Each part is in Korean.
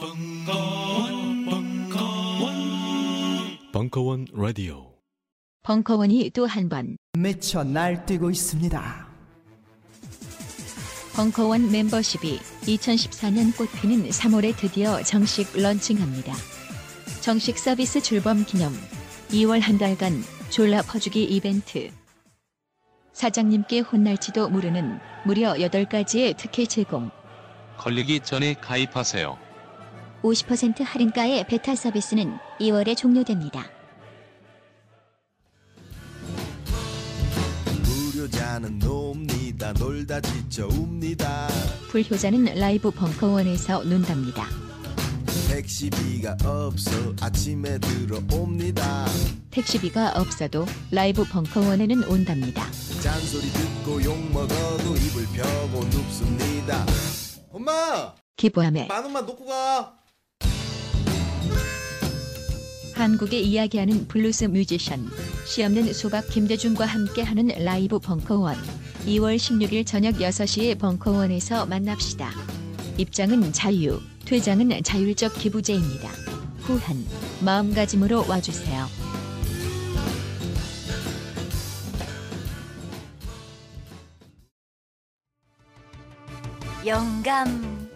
벙커원, 벙커원, 벙커원 라디오. 벙커원이 또 한 번 미쳐 날뛰고 있습니다. 벙커원 멤버십이 2014년 꽃피는 3월에 드디어 정식 런칭합니다. 정식 서비스 출범 기념 2월 한 달간 졸라 퍼주기 이벤트 사장님께 혼날지도 모르는 무려 8가지의 특혜 제공 걸리기 전에 가입하세요. 50% 할인가의 베타 서비스는 2월에 종료됩니다. 불효자는 라이브 벙커원에서 논답니다. 택시비가 없어 아침에 들어옵니다 택시비가 없어도 라이브 벙커원에는 온답니다. 잔소리 듣고 욕 먹어도 이불 펴고 눕습니다 엄마 기부함에 만 원만 놓고 가 한국의 이야기하는 블루스 뮤지션 씨없는 수박 김대중과 함께하는 라이브 벙커원 2월 16일 저녁 6시에 벙커원에서 만납시다. 입장은 자유, 퇴장은 자율적 기부제입니다. 후한 마음가짐으로 와주세요. 영감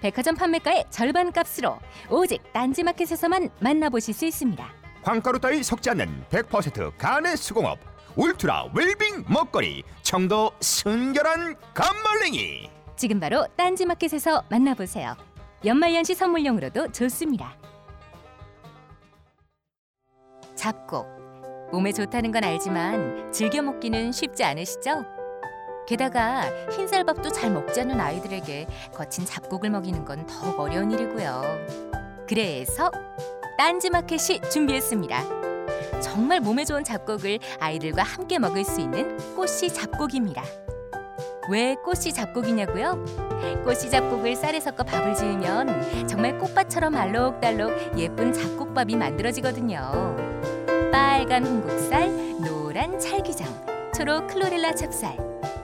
백화점 판매가의 절반 값으로 오직 딴지마켓에서만 만나보실 수 있습니다. 황가루 따위 섞지 않는 100% 간의 수공업 울트라 웰빙 먹거리 청도 순결한 감말랭이 지금 바로 딴지마켓에서 만나보세요. 연말연시 선물용으로도 좋습니다. 잡곡 몸에 좋다는 건 알지만 즐겨 먹기는 쉽지 않으시죠? 게다가 흰쌀밥도 잘 먹지 않는 아이들에게 거친 잡곡을 먹이는 건 더욱 어려운 일이고요. 그래서 딴지마켓이 준비했습니다. 정말 몸에 좋은 잡곡을 아이들과 함께 먹을 수 있는 꽃씨 잡곡입니다. 왜 꽃씨 잡곡이냐고요? 꽃씨 잡곡을 쌀에 섞어 밥을 지으면 정말 꽃밭처럼 알록달록 예쁜 잡곡밥이 만들어지거든요. 빨간 홍국살, 노란 찰기장, 초록 클로렐라 찹쌀,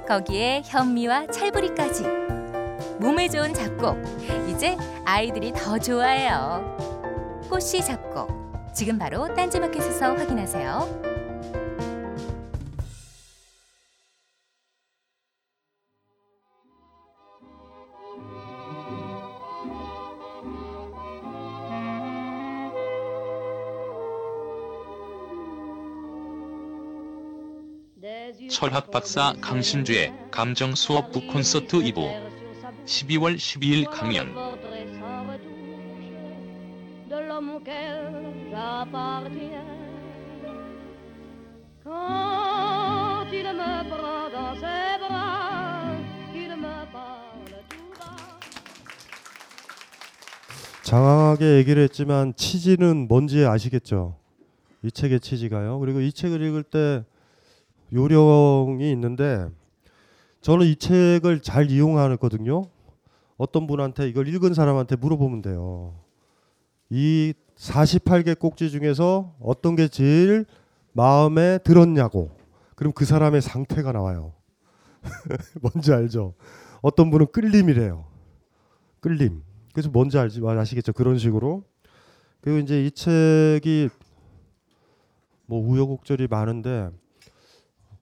거기에 현미와 찰부리까지. 몸에 좋은 잡곡, 이제 아이들이 더 좋아해요. 꽃씨 잡곡, 지금 바로 딴지마켓에서 확인하세요. 철학 박사 강신주의 감정 수업 북 콘서트 2부 12월 12일 강연. 장황하게 얘기를 했지만 치지는 뭔지 아시겠죠? 이 책의 치지가요. 그리고 이 책을 읽을 때 요령이 있는데 저는 이 책을 잘 이용하거든요. 어떤 분한테 이걸 읽은 사람한테 물어보면 돼요. 이 48개 꼭지 중에서 어떤 게 제일 마음에 들었냐고. 그럼 그 사람의 상태가 나와요. 뭔지 알죠? 어떤 분은 끌림이래요. 끌림. 그래서 뭔지 알지 아시겠죠? 그런 식으로. 그리고 이제 이 책이 뭐 우여곡절이 많은데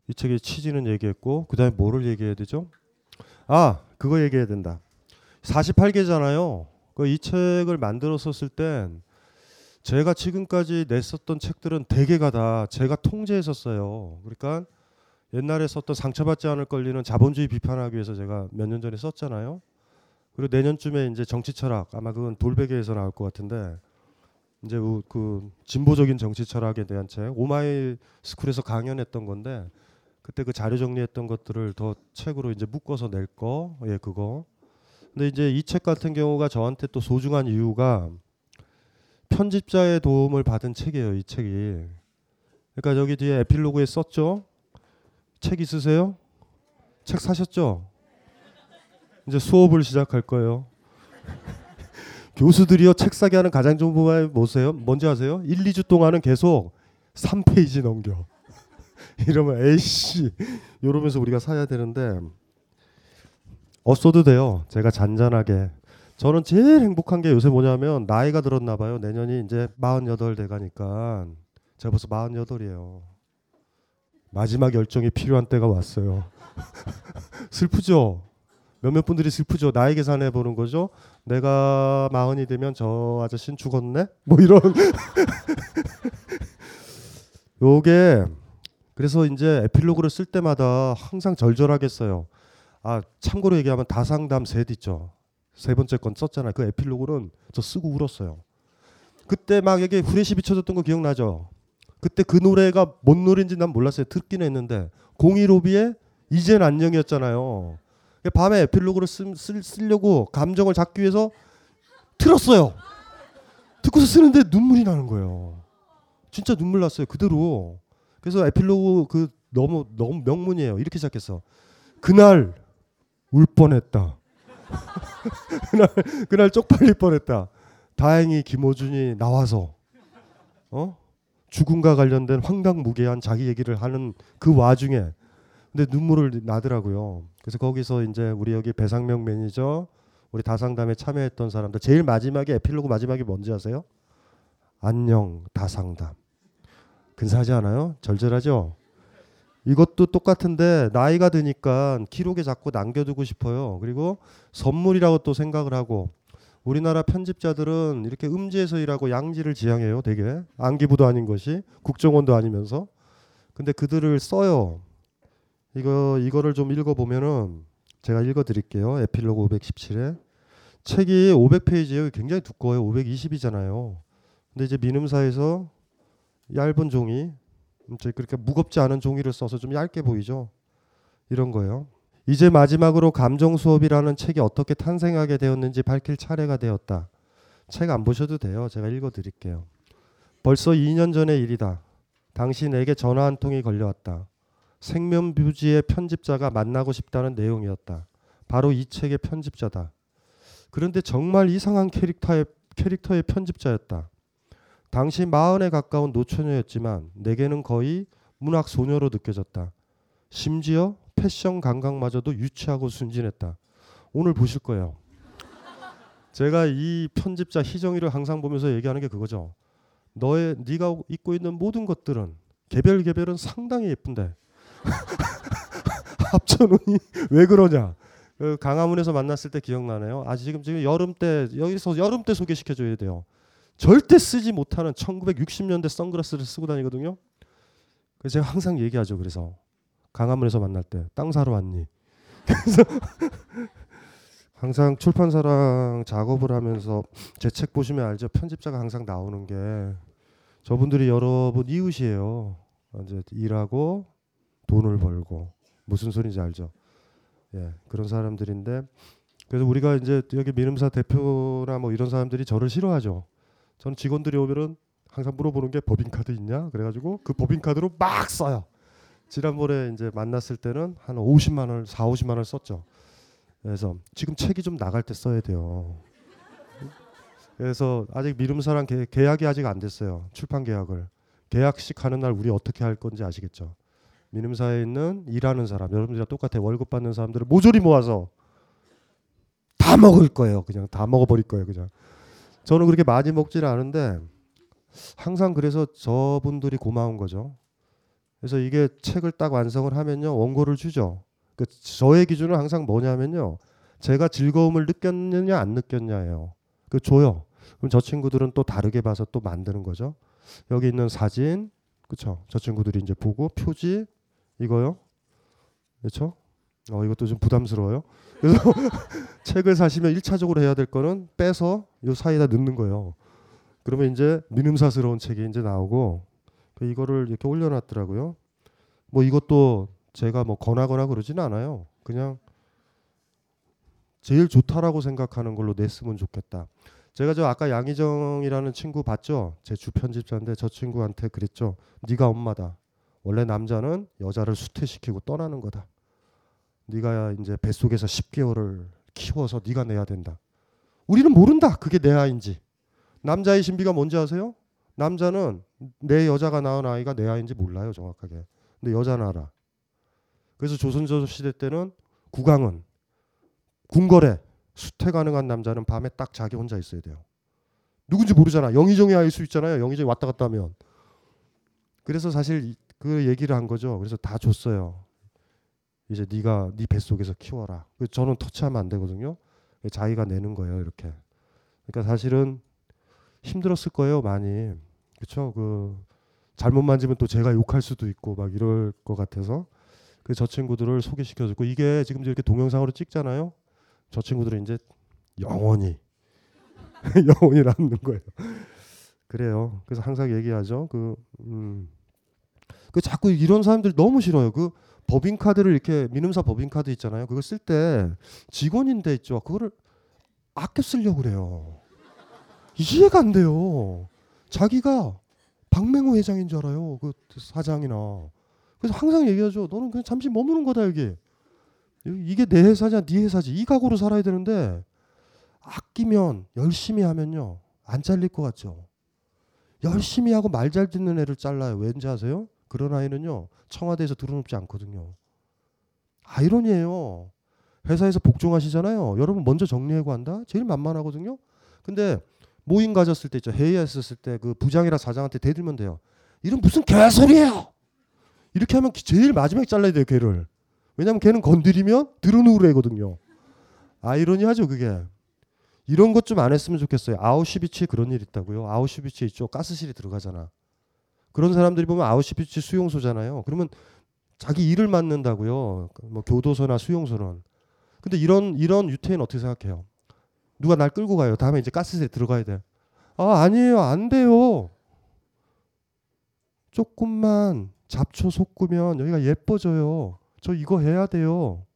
이 책의 취지는 얘기했고 그다음에 뭐를 얘기해야 되죠? 아 그거 얘기해야 된다. 48개잖아요. 그 이 책을 만들었었을 땐 제가 지금까지 냈었던 책들은 대개가 다 제가 통제했었어요. 그러니까 옛날에 썼던 상처받지 않을 권리는 자본주의 비판하기 위해서 제가 몇 년 전에 썼잖아요. 그리고 내년쯤에 이제 정치 철학 아마 그건 돌베개에서 나올 것 같은데 이제 우- 그 진보적인 정치 철학에 대한 책 오마이 스쿨에서 강연했던 건데 그때 그 자료 정리했던 것들을 더 책으로 이제 묶어서 낼 거, 예 그거. 근데 이제 이 책 같은 경우가 저한테 또 소중한 이유가 편집자의 도움을 받은 책이에요. 이 책이. 그러니까 여기 뒤에 에필로그에 썼죠. 책 있으세요? 책 사셨죠? 이제 수업을 시작할 거예요. 교수들이요 책 사게 하는 가장 좋은 방법이 뭐세요? 뭔지 아세요? 1, 2주 동안은 계속 3페이지 넘겨. 이러면 에이씨 이러면서 우리가 사야 되는데 없어도 돼요. 제가 잔잔하게. 저는 제일 행복한 게 요새 뭐냐면 나이가 들었나 봐요. 내년이 이제 48 돼가니까 제가 벌써 48이에요. 마지막 열정이 필요한 때가 왔어요. 슬프죠? 몇몇 분들이 슬프죠. 나이 계산해 보는 거죠. 내가 마흔이 되면 저 아저씨는 죽었네. 뭐 이런. 요게 그래서 이제 에필로그를 쓸 때마다 항상 절절하게 써요. 아 참고로 얘기하면 다상담 셋 있죠. 세 번째 건 썼잖아요. 그 에필로그는 저 쓰고 울었어요. 그때 막 여기 후레쉬 비춰졌던 거 기억나죠? 그때 그 노래가 뭔 노래인지 난 몰랐어요. 듣긴 했는데 015B의 이젠 안녕이었잖아요. 밤에 에필로그를 쓰, 쓰, 쓰려고 감정을 잡기 위해서 틀었어요. 듣고서 쓰는데 눈물이 나는 거예요. 진짜 눈물 났어요. 그대로. 그래서 에필로그 그 너무 너무 명문이에요. 이렇게 시작했어. 그날 울 뻔했다. 그날 그날 쪽팔릴 뻔했다. 다행히 김호준이 나와서 어 죽음과 관련된 황당무계한 자기 얘기를 하는 그 와중에 근데 눈물을 나더라고요. 그래서 거기서 이제 우리 여기 배상명 매니저 우리 다상담에 참여했던 사람들 제일 마지막에 에필로그 마지막에 뭔지 아세요? 안녕 다상담. 근사하지 않아요? 절절하죠? 이것도 똑같은데 나이가 드니까 기록에 자꾸 남겨두고 싶어요. 그리고 선물이라고 또 생각을 하고 우리나라 편집자들은 이렇게 음지에서 일하고 양지를 지향해요. 되게 안기부도 아닌 것이 국정원도 아니면서 근데 그들을 써요. 이거 이거를 좀 읽어보면은 제가 읽어드릴게요. 에필로그 517에 책이 500페이지예요. 굉장히 두꺼워요. 520이잖아요. 근데 이제 민음사에서 얇은 종이 그렇게 무겁지 않은 종이를 써서 좀 얇게 보이죠. 이런 거예요. 이제 마지막으로 감정 수업이라는 책이 어떻게 탄생하게 되었는지 밝힐 차례가 되었다. 책 안 보셔도 돼요. 제가 읽어 드릴게요. 벌써 2년 전의 일이다. 당시 내게 전화 한 통이 걸려왔다. 생면뷰지의 편집자가 만나고 싶다는 내용이었다. 바로 이 책의 편집자다. 그런데 정말 이상한 캐릭터의 캐릭터의 편집자였다. 당시 마흔에 가까운 노처녀였지만 내게는 거의 문학 소녀로 느껴졌다. 심지어 패션 감각마저도 유치하고 순진했다. 오늘 보실 거예요. 제가 이 편집자 희정이를 항상 보면서 얘기하는 게 그거죠. 너의 네가 입고 있는 모든 것들은 개별 개별은 상당히 예쁜데 합쳐놓으니 왜 그러냐? 그 강화문에서 만났을 때 기억나네요. 아 지금 지금 여름 때 여기서 여름 때 소개시켜줘야 돼요. 절대 쓰지 못하는 1960년대 선글라스를 쓰고 다니거든요. 그래서 제가 항상 얘기하죠. 그래서 강화문에서 만날 때 땅 사러 왔니? 그래서 항상 출판사랑 작업을 하면서 제 책 보시면 알죠. 편집자가 항상 나오는 게 저분들이 여러분 이웃이에요. 이제 일하고 돈을 벌고 무슨 소리인지 알죠. 예, 그런 사람들인데 그래서 우리가 이제 여기 민음사 대표나 뭐 이런 사람들이 저를 싫어하죠. 저는 직원들이 오면은 항상 물어보는 게 법인카드 있냐? 그래가지고 그 법인카드로 막 써요. 지난번에 이제 만났을 때는 한 50만 원, 4, 50만 원을 썼죠. 그래서 지금 책이 좀 나갈 때 써야 돼요. 그래서 아직 미름사랑 계, 계약이 아직 안 됐어요. 출판 계약을. 계약식 하는 날 우리 어떻게 할 건지 아시겠죠? 미름사에 있는 일하는 사람, 여러분들이랑 똑같아 월급 받는 사람들을 모조리 모아서 다 먹을 거예요. 그냥 다 먹어버릴 거예요. 그냥. 저는 그렇게 많이 먹지는 않은데 항상 그래서 저분들이 고마운 거죠. 그래서 이게 책을 딱 완성을 하면요 원고를 주죠. 그 저의 기준은 항상 뭐냐면요 제가 즐거움을 느꼈느냐 안 느꼈냐예요. 그 줘요. 그럼 저 친구들은 또 다르게 봐서 또 만드는 거죠. 여기 있는 사진, 그렇죠? 저 친구들이 이제 보고 표지 이거요, 그렇죠? 어 이것도 좀 부담스러워요. 그래서 책을 사시면 일차적으로 해야 될 거는 빼서 요 사이에다 넣는 거예요. 그러면 이제 민음사스러운 책이 이제 나오고 그 이거를 이렇게 올려놨더라고요. 뭐 이것도 제가 뭐 권하거나 그러진 않아요. 그냥 제일 좋다라고 생각하는 걸로 냈으면 좋겠다. 제가 저 아까 양희정이라는 친구 봤죠? 제 주편집자인데 저 친구한테 그랬죠. 네가 엄마다. 원래 남자는 여자를 수태시키고 떠나는 거다. 네가 이제 뱃속에서 10개월을 키워서 네가 내야 된다. 우리는 모른다. 그게 내 아인지. 남자의 신비가 뭔지 아세요? 남자는 내 여자가 낳은 아이가 내 아이인지 몰라요, 정확하게. 근데 여자는 알아. 그래서 조선조 시대 때는 국왕은 궁궐에 수태 가능한 남자는 밤에 딱 자기 혼자 있어야 돼요. 누군지 모르잖아. 영의정이 아닐 수 있잖아요. 영의정이 왔다 갔다 하면. 그래서 사실 그 얘기를 한 거죠. 그래서 다 줬어요. 이제 네가 네 뱃속에서 키워라. 그래서 저는 터치하면 안 되거든요. 자기가 내는 거예요, 이렇게. 그러니까 사실은 힘들었을 거예요, 많이. 그렇죠? 그 잘못 만지면 또 제가 욕할 수도 있고 막 이럴 것 같아서 그 저 친구들을 소개시켜 줬고 이게 지금 이렇게 동영상으로 찍잖아요. 저 친구들은 이제 영원히 영원히 남는 거예요. 그래요. 그래서 항상 얘기하죠. 그 음. 그 자꾸 이런 사람들 너무 싫어요. 그 법인 카드를 이렇게 민음사 법인 카드 있잖아요. 그걸 쓸때 직원인데 있죠. 그거를 아껴 쓰려고 그래요. 이해가 안 돼요. 자기가 박맹호 회장인 줄 알아요. 그 사장이나. 그래서 항상 얘기하죠. 너는 그냥 잠시 머무는 거다 여기. 이게 내 회사냐 네 회사지. 이 각오로 살아야 되는데 아끼면 열심히 하면요. 안 잘릴 것 같죠. 열심히 하고 말 잘 듣는 애를 잘라요. 왠지 아세요? 그런 아이는요. 청와대에서 들어눕지 않거든요. 아이러니예요. 회사에서 복종하시잖아요. 여러분 먼저 정리하고 한다. 제일 만만하거든요. 근데 모임 가졌을 때 있죠. 회의했었을 때 그 부장이라 사장한테 대들면 돼요. 이런 무슨 개소리예요. 이렇게 하면 제일 마지막에 잘라야 돼요. 걔를. 왜냐면 걔는 건드리면 들어누우려 거든요. 아이러니하죠 그게. 이런 것 좀 안 했으면 좋겠어요. 아우슈비츠에 그런 일 있다고요. 아우슈비츠에 있죠. 가스실에 들어가잖아. 그런 사람들이 보면 아우슈비츠 수용소잖아요. 그러면 자기 일을 맡는다고요. 뭐 교도소나 수용소는. 근데 이런 이런 유태인 어떻게 생각해요? 누가 날 끌고 가요. 다음에 이제 가스실에 들어가야 돼. 아 아니에요, 안 돼요. 조금만 잡초 솟구면 여기가 예뻐져요. 저 이거 해야 돼요.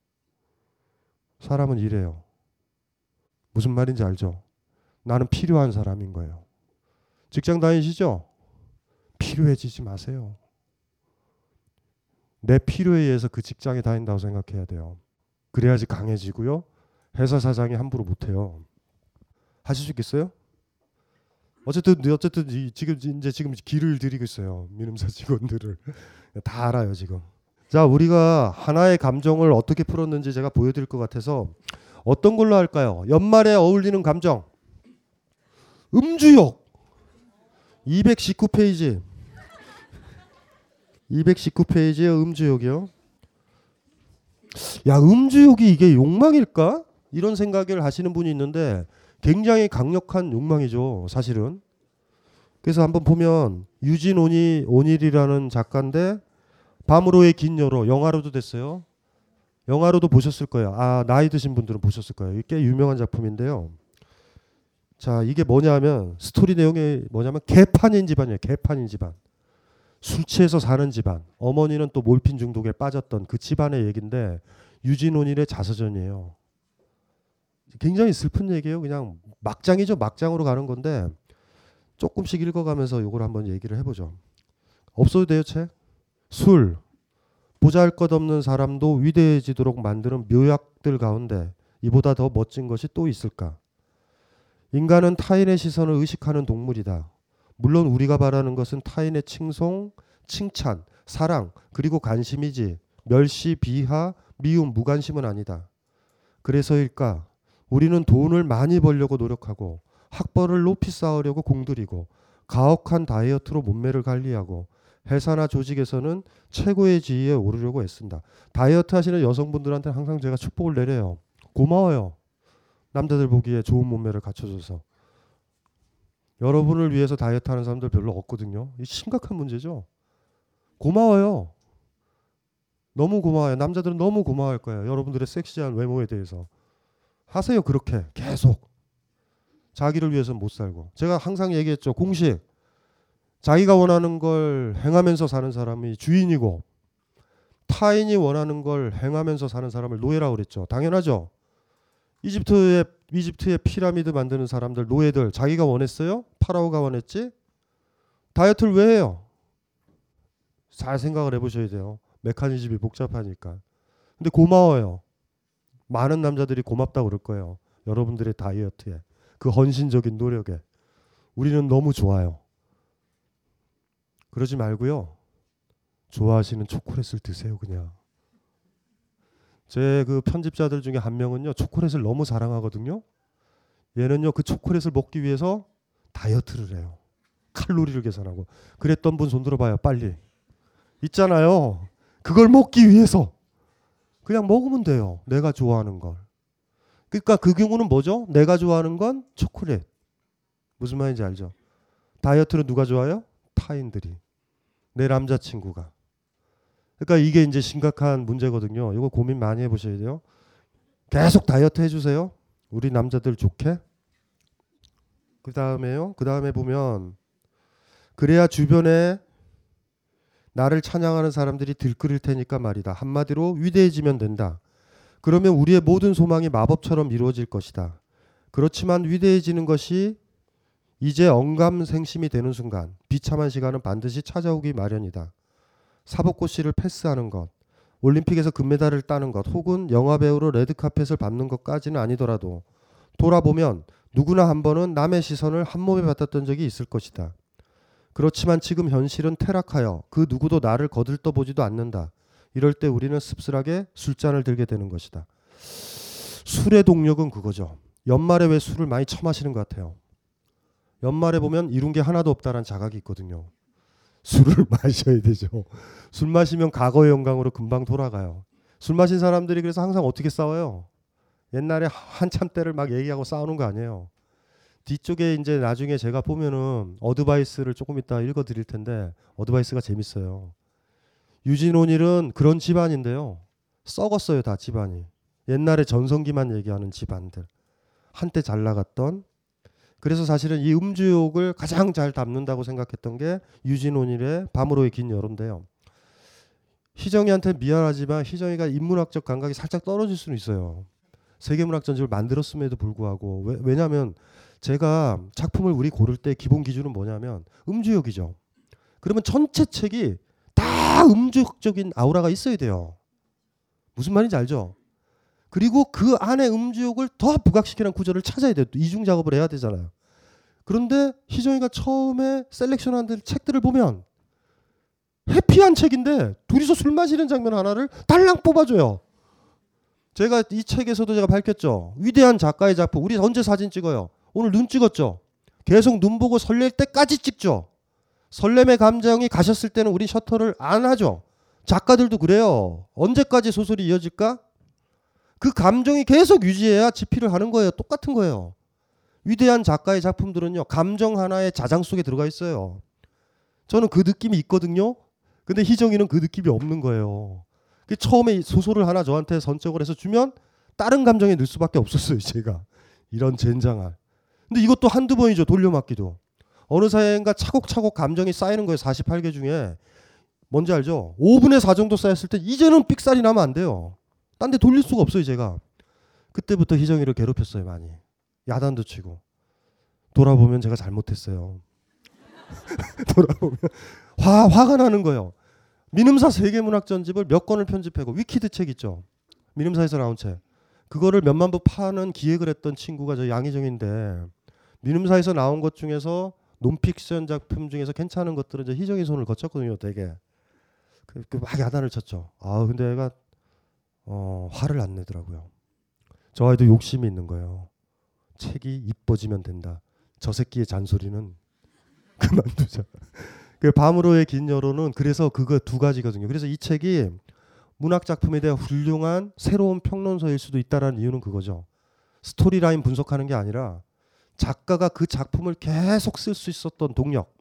사람은 이래요. 무슨 말인지 알죠? 나는 필요한 사람인 거예요. 직장 다니시죠? 필요해지지 마세요. 내 필요에 의해서 그 직장에 다닌다고 생각해야 돼요. 그래야지 강해지고요. 회사 사장이 함부로 못해요. 하실 수 있겠어요? 어쨌든 어쨌든 이, 지금 이제 지금 길을 들이고 있어요. 민음사 직원들을 다 알아요 지금. 자 우리가 하나의 감정을 어떻게 풀었는지 제가 보여드릴 것 같아서 어떤 걸로 할까요? 연말에 어울리는 감정. 음주욕. 219페이지. 219페이지에 음주욕이요. 야, 음주욕이 이게 욕망일까? 이런 생각을 하시는 분이 있는데 굉장히 강력한 욕망이죠, 사실은. 그래서 한번 보면 유진 오니 오닐이라는 작가인데 밤으로의 긴 여로 영화로도 됐어요. 영화로도 보셨을 거예요. 아 나이 드신 분들은 보셨을 거예요. 이게 유명한 작품인데요. 자 이게 뭐냐면 스토리 내용이 뭐냐면 개판인 집안이에요. 개판인 집안. 술 취해서 사는 집안. 어머니는 또 몰핀 중독에 빠졌던 그 집안의 얘기인데 유진온일의 자서전이에요. 굉장히 슬픈 얘기예요. 그냥 막장이죠. 막장으로 가는 건데 조금씩 읽어가면서 이걸 한번 얘기를 해보죠. 없어도 돼요 책. 술, 보잘 것 없는 사람도 위대해지도록 만드는 묘약들 가운데 이보다 더 멋진 것이 또 있을까? 인간은 타인의 시선을 의식하는 동물이다. 물론 우리가 바라는 것은 타인의 칭송, 칭찬, 사랑, 그리고 관심이지 멸시, 비하, 미움, 무관심은 아니다. 그래서일까? 우리는 돈을 많이 벌려고 노력하고 학벌을 높이 쌓으려고 공들이고 가혹한 다이어트로 몸매를 관리하고 회사나 조직에서는 최고의 지위에 오르려고 애쓴다. 다이어트 하시는 여성분들한테 항상 제가 축복을 내려요. 고마워요. 남자들 보기에 좋은 몸매를 갖춰줘서. 여러분을 위해서 다이어트 하는 사람들 별로 없거든요. 이 심각한 문제죠. 고마워요. 너무 고마워요. 남자들은 너무 고마워할 거예요. 여러분들의 섹시한 외모에 대해서. 하세요. 그렇게. 계속. 자기를 위해서 못 살고. 제가 항상 얘기했죠. 공식. 자기가 원하는 걸 행하면서 사는 사람이 주인이고 타인이 원하는 걸 행하면서 사는 사람을 노예라고 그랬죠. 당연하죠. 이집트의 이집트의 피라미드 만드는 사람들 노예들 자기가 원했어요? 파라오가 원했지? 다이어트를 왜 해요? 잘 생각을 해보셔야 돼요. 메커니즘이 복잡하니까. 근데 고마워요. 많은 남자들이 고맙다고 그럴 거예요. 여러분들의 다이어트에 그 헌신적인 노력에 우리는 너무 좋아요. 그러지 말고요. 좋아하시는 초콜릿을 드세요, 그냥. 제 그 편집자들 중에 한 명은요, 초콜릿을 너무 사랑하거든요. 얘는요, 그 초콜릿을 먹기 위해서 다이어트를 해요. 칼로리를 계산하고. 그랬던 분 손 들어봐요, 빨리. 있잖아요. 그걸 먹기 위해서. 그냥 먹으면 돼요. 내가 좋아하는 걸. 그러니까 그 경우는 뭐죠? 내가 좋아하는 건 초콜릿. 무슨 말인지 알죠? 다이어트는 누가 좋아요? 타인들이. 내 남자친구가. 그러니까 이게 이제 심각한 문제거든요. 이거 고민 많이 해보셔야 돼요. 계속 다이어트 해주세요. 우리 남자들 좋게. 그 다음에요. 그 다음에 보면 그래야 주변에 나를 찬양하는 사람들이 들끓을 테니까 말이다. 한마디로 위대해지면 된다. 그러면 우리의 모든 소망이 마법처럼 이루어질 것이다. 그렇지만 위대해지는 것이 이제 언감생심이 되는 순간 비참한 시간은 반드시 찾아오기 마련이다. 사법고시를 패스하는 것, 올림픽에서 금메달을 따는 것, 혹은 영화배우로 레드카펫을 밟는 것까지는 아니더라도 돌아보면 누구나 한 번은 남의 시선을 한 몸에 받았던 적이 있을 것이다. 그렇지만 지금 현실은 퇴락하여 그 누구도 나를 거들떠 보지도 않는다. 이럴 때 우리는 씁쓸하게 술잔을 들게 되는 것이다. 술의 동력은 그거죠. 연말에 왜 술을 많이 처마시는 것 같아요. 연말에 보면 이룬 게 하나도 없다라는 자각이 있거든요. 술을 마셔야 되죠. 술 마시면 과거의 영광으로 금방 돌아가요. 술 마신 사람들이 그래서 항상 어떻게 싸워요? 옛날에 한참 때를 막 얘기하고 싸우는 거 아니에요. 뒤쪽에 이제 나중에 제가 보면은 어드바이스를 조금 이따 읽어 드릴 텐데 어드바이스가 재밌어요. 유진 온일은 그런 집안인데요. 썩었어요, 다 집안이. 옛날에 전성기만 얘기하는 집안들. 한때 잘 나갔던 그래서 사실은 이 음주욕을 가장 잘 담는다고 생각했던 게 유진 온일의 밤으로의 긴 여름인데요. 희정이한테 미안하지만 희정이가 인문학적 감각이 살짝 떨어질 수는 있어요. 세계문학 전집을 만들었음에도 불구하고 왜, 왜냐하면 제가 작품을 우리 고를 때 기본 기준은 뭐냐면 음주욕이죠. 그러면 전체 책이 다 음주적인 아우라가 있어야 돼요. 무슨 말인지 알죠? 그리고 그 안에 음주욕을 더 부각시키는 구조를 찾아야 돼요. 이중 작업을 해야 되잖아요. 그런데 희정이가 처음에 셀렉션한 책들을 보면 해피한 책인데 둘이서 술 마시는 장면 하나를 달랑 뽑아줘요. 제가 이 책에서도 제가 밝혔죠. 위대한 작가의 작품. 우리 언제 사진 찍어요? 오늘 눈 찍었죠. 계속 눈 보고 설렐 때까지 찍죠. 설렘의 감정이 가셨을 때는 우리 셔터를 안 하죠. 작가들도 그래요. 언제까지 소설이 이어질까? 그 감정이 계속 유지해야 집필을 하는 거예요. 똑같은 거예요. 위대한 작가의 작품들은요. 감정 하나의 자장 속에 들어가 있어요. 저는 그 느낌이 있거든요. 근데 희정이는 그 느낌이 없는 거예요. 그 처음에 소설을 하나 저한테 선적을 해서 주면 다른 감정에 넣을 수밖에 없었어요. 제가. 이런 젠장할. 근데 이것도 한두 번이죠. 돌려막기도. 어느 사이인가 차곡차곡 감정이 쌓이는 거예요. 48개 중에. 뭔지 알죠? 5분의 4 정도 쌓였을 때 이제는 삑살이 나면 안 돼요. 딴 데 돌릴 수가 없어요, 제가. 그때부터 희정이를 괴롭혔어요, 많이. 야단도 치고. 돌아보면 제가 잘못했어요. 돌아보면 화 화가 나는 거예요. 민음사 세계문학 전집을 몇 권을 편집하고 위키드 책 있죠. 민음사에서 나온 책. 그거를 몇만 부 파는 기획을 했던 친구가 저 양희정인데 민음사에서 나온 것 중에서 논픽션 작품 중에서 괜찮은 것들은 이제 희정이 손을 거쳤거든요, 되게. 그, 그막 야단을 쳤죠. 아, 근데 애가 어, 화를 안 내더라고요. 저 아이도 욕심이 있는 거예요. 책이 이뻐지면 된다. 저 새끼의 잔소리는 그만두자. 그 밤으로의 긴 여로는 그래서 그거 두 가지거든요. 그래서 이 책이 문학 작품에 대한 훌륭한 새로운 평론서일 수도 있다라는 이유는 그거죠. 스토리라인 분석하는 게 아니라 작가가 그 작품을 계속 쓸 수 있었던 동력.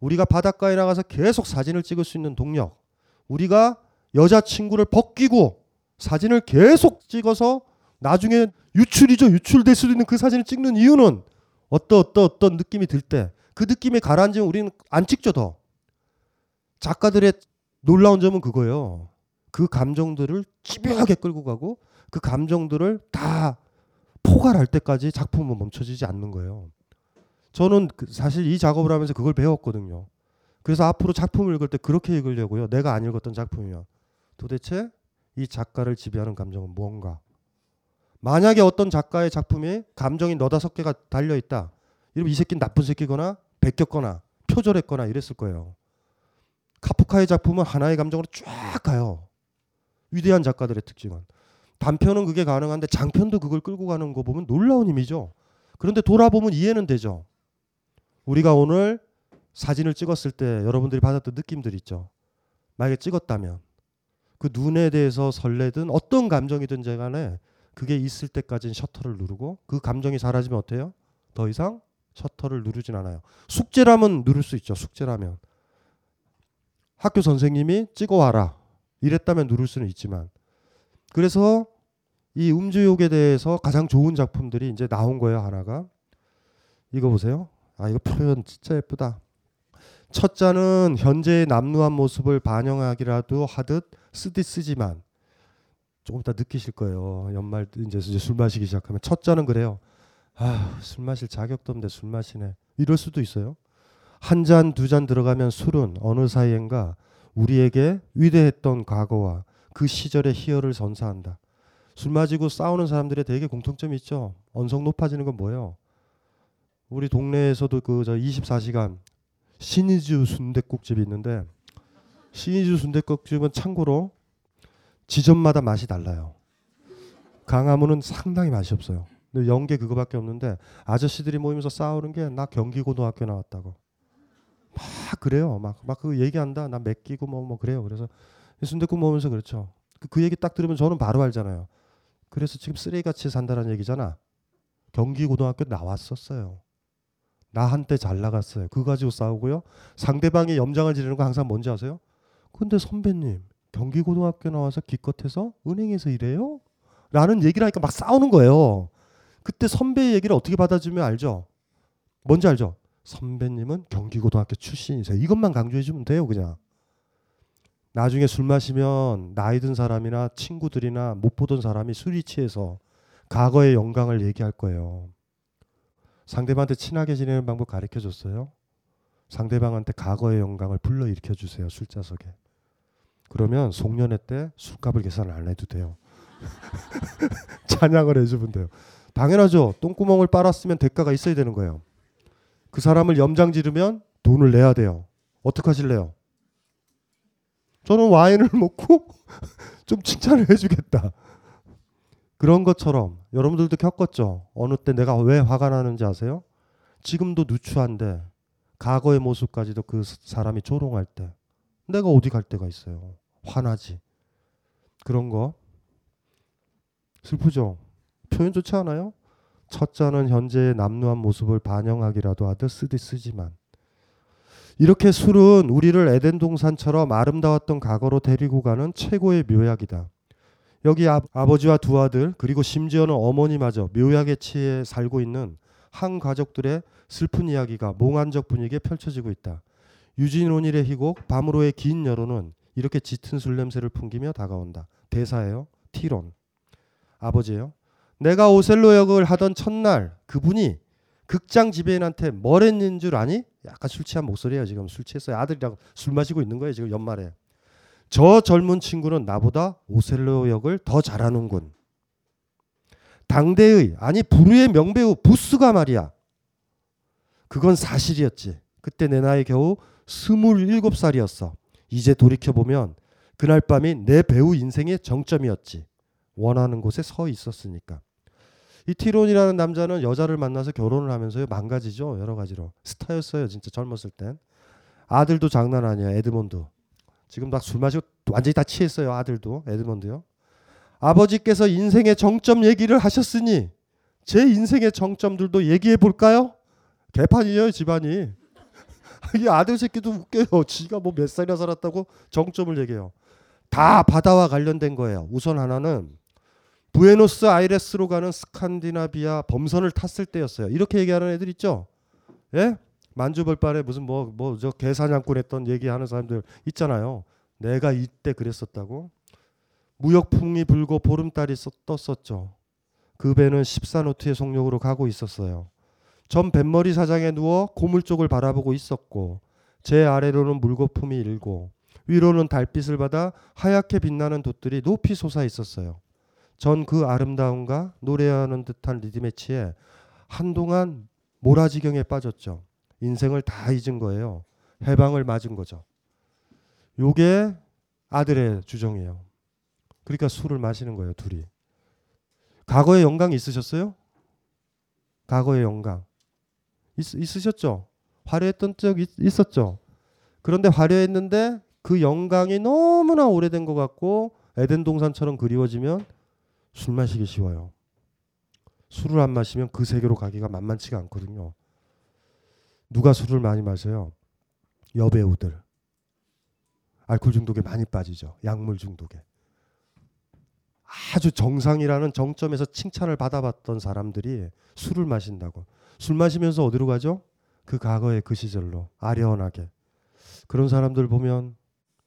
우리가 바닷가에 나가서 계속 사진을 찍을 수 있는 동력. 우리가 여자친구를 벗기고 사진을 계속 찍어서 나중에 유출이죠. 유출될 수도 있는 그 사진을 찍는 이유는 어떤 어떤 어떤 느낌이 들 때 그 느낌이 가라앉으면 우리는 안 찍죠 더. 작가들의 놀라운 점은 그거예요. 그 감정들을 집요하게 끌고 가고 그 감정들을 다 포괄할 때까지 작품은 멈춰지지 않는 거예요. 저는 그 사실 이 작업을 하면서 그걸 배웠거든요. 그래서 앞으로 작품을 읽을 때 그렇게 읽으려고요. 내가 안 읽었던 작품이면 도대체 이 작가를 지배하는 감정은 뭔가. 만약에 어떤 작가의 작품에 감정이 너다섯 개가 달려 있다. 이러면 이 새끼는 나쁜 새끼거나 베꼈거나 표절했거나 이랬을 거예요. 카프카의 작품은 하나의 감정으로 쫙 가요. 위대한 작가들의 특징은 단편은 그게 가능한데 장편도 그걸 끌고 가는 거 보면 놀라운 힘이죠. 그런데 돌아보면 이해는 되죠. 우리가 오늘 사진을 찍었을 때 여러분들이 받았던 느낌들 있죠. 만약에 찍었다면 그 눈에 대해서 설레든 어떤 감정이든지 간에 그게 있을 때까지는 셔터를 누르고 그 감정이 사라지면 어때요? 더 이상 셔터를 누르진 않아요. 숙제라면 누를 수 있죠. 숙제라면. 학교 선생님이 찍어와라. 이랬다면 누를 수는 있지만. 그래서 이 음주욕에 대해서 가장 좋은 작품들이 이제 나온 거예요. 하나가. 이거 보세요. 아, 이거 표현 진짜 예쁘다. 첫 잔은 현재의 남루한 모습을 반영하기라도 하듯 쓰듯 쓰지만 조금 이따 느끼실 거예요. 연말 이제 술 마시기 시작하면 첫 잔은 그래요. 아, 술 마실 자격도 없는데 술 마시네. 이럴 수도 있어요. 한 잔, 두 잔 들어가면 술은 어느 사이엔가 우리에게 위대했던 과거와 그 시절의 희열을 선사한다. 술 마시고 싸우는 사람들의 되게 공통점이 있죠. 언성 높아지는 건 뭐예요? 우리 동네에서도 그 저 24시간 신이주 순대국집이 있는데 신이주 순대국집은 참고로 지점마다 맛이 달라요. 강화문은 상당히 맛이 없어요. 근데 연계 그거밖에 없는데 아저씨들이 모이면서 싸우는 게 나 경기고등학교 나왔다고. 막 그래요. 막막 그 얘기한다. 나 맡기고 뭐뭐 그래요. 그래서 순대국 먹으면서 그렇죠. 그, 그 얘기 딱 들으면 저는 바로 알잖아요. 그래서 지금 쓰레기같이 산다는 얘기잖아. 경기고등학교 나왔었어요. 나 한때 잘 나갔어요. 그거 가지고 싸우고요. 상대방이 염장을 지르는 거 항상 뭔지 아세요? 근데 선배님 경기고등학교 나와서 기껏해서 은행에서 일해요? 라는 얘기를 하니까 막 싸우는 거예요. 그때 선배의 얘기를 어떻게 받아주면 알죠? 뭔지 알죠? 선배님은 경기고등학교 출신이세요. 이것만 강조해 주면 돼요, 그냥. 나중에 술 마시면 나이 든 사람이나 친구들이나 못 보던 사람이 술이 취해서 과거의 영광을 얘기할 거예요. 상대방한테 친하게 지내는 방법 가르쳐 줬어요. 상대방한테 과거의 영광을 불러 일으켜 주세요. 술자석에. 그러면 송년회 때 술값을 계산 안 해도 돼요. 찬양을 해주면 돼요. 당연하죠. 똥구멍을 빨았으면 대가가 있어야 되는 거예요. 그 사람을 염장 지르면 돈을 내야 돼요. 어떻게 하실래요? 저는 와인을 먹고 좀 칭찬을 해주겠다. 그런 것처럼 여러분들도 겪었죠. 어느 때 내가 왜 화가 나는지 아세요? 지금도 누추한데 과거의 모습까지도 그 사람이 조롱할 때 내가 어디 갈 데가 있어요. 화나지. 그런 거 슬프죠. 표현 좋지 않아요? 첫 잔은 현재의 남루한 모습을 반영하기라도 하듯 쓰듯 쓰지만 이렇게 술은 우리를 에덴 동산처럼 아름다웠던 과거로 데리고 가는 최고의 묘약이다. 여기 아, 아버지와 두 아들 그리고 심지어는 어머니마저 묘약에 취해 살고 있는 한 가족들의 슬픈 이야기가 몽환적 분위기에 펼쳐지고 있다. 유진 온일의 희곡 밤으로의 긴 여론은 이렇게 짙은 술 냄새를 풍기며 다가온다. 대사예요. 티론. 아버지예요. 내가 오셀로 역을 하던 첫날 그분이 극장 지배인한테 뭘 했는 줄 아니? 약간 술 취한 목소리예요. 지금 술 취했어요. 아들이랑 술 마시고 있는 거예요. 지금 연말에. 저 젊은 친구는 나보다 오셀로 역을 더 잘하는군. 당대의 아니 부르의 명배우 부스가 말이야. 그건 사실이었지. 그때 내 나이 겨우 스물일곱 살이었어. 이제 돌이켜 보면 그날 밤이 내 배우 인생의 정점이었지. 원하는 곳에 서 있었으니까. 이 티론이라는 남자는 여자를 만나서 결혼을 하면서 망가지죠. 여러 가지로. 스타였어요. 진짜 젊었을 땐. 아들도 장난 아니야. 에드몬드. 지금 막 술 마시고 완전히 다 취했어요. 아들도. 에드몬드요. 아버지께서 인생의 정점 얘기를 하셨으니 제 인생의 정점들도 얘기해 볼까요? 개판이에요, 집안이. 이 아들 새끼도 웃겨요. 지가 뭐 몇 살이나 살았다고 정점을 얘기해요. 다 바다와 관련된 거예요. 우선 하나는 부에노스 아이레스로 가는 스칸디나비아 범선을 탔을 때였어요. 이렇게 얘기하는 애들 있죠. 예? 만주벌판에 무슨 뭐 뭐저 개사냥꾼 했던 얘기하는 사람들 있잖아요. 내가 이때 그랬었다고. 무역풍이 불고 보름달이 써- 떴었죠. 그 배는 14노트의 속력으로 가고 있었어요. 전 뱃머리 사장에 누워 고물 쪽을 바라보고 있었고 제 아래로는 물거품이 일고 위로는 달빛을 받아 하얗게 빛나는 돛들이 높이 솟아 있었어요. 전 그 아름다움과 노래하는 듯한 리듬에 취해 한동안 모라지경에 빠졌죠. 인생을 다 잊은 거예요. 해방을 맞은 거죠. 요게 아들의 주정이에요. 그러니까 술을 마시는 거예요, 둘이. 과거에 영광 있으셨어요? 과거의 영광 있, 있으셨죠? 화려했던 적 있, 있었죠. 그런데 화려했는데 그 영광이 너무나 오래된 것 같고 에덴 동산처럼 그리워지면 술 마시기 쉬워요. 술을 안 마시면 그 세계로 가기가 만만치가 않거든요. 누가 술을 많이 마셔요? 여배우들. 알코올 중독에 많이 빠지죠. 약물 중독에. 아주 정상이라는 정점에서 칭찬을 받아봤던 사람들이 술을 마신다고. 술 마시면서 어디로 가죠? 그 과거의 그 시절로 아련하게. 그런 사람들 보면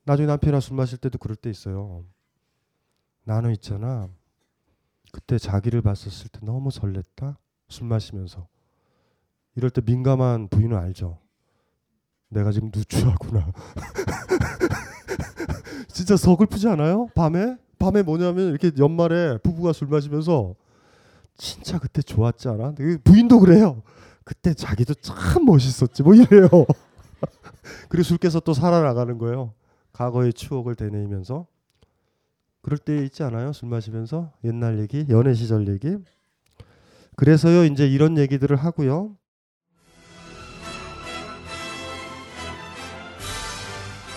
나중에 남편이랑 술 마실 때도 그럴 때 있어요. 나는 있잖아. 그때 자기를 봤었을 때 너무 설렜다. 술 마시면서. 이럴 때 민감한 부인은 알죠. 내가 지금 누추하구나. 진짜 서글프지 않아요? 밤에? 밤에 뭐냐면 이렇게 연말에 부부가 술 마시면서 진짜 그때 좋았지 않아? 그 부인도 그래요. 그때 자기도 참 멋있었지 뭐 이래요. 그리고 술 깨서 또 살아나가는 거예요. 과거의 추억을 되뇌이면서 그럴 때 있지 않아요? 술 마시면서 옛날 얘기, 연애 시절 얘기. 그래서요 이제 이런 얘기들을 하고요.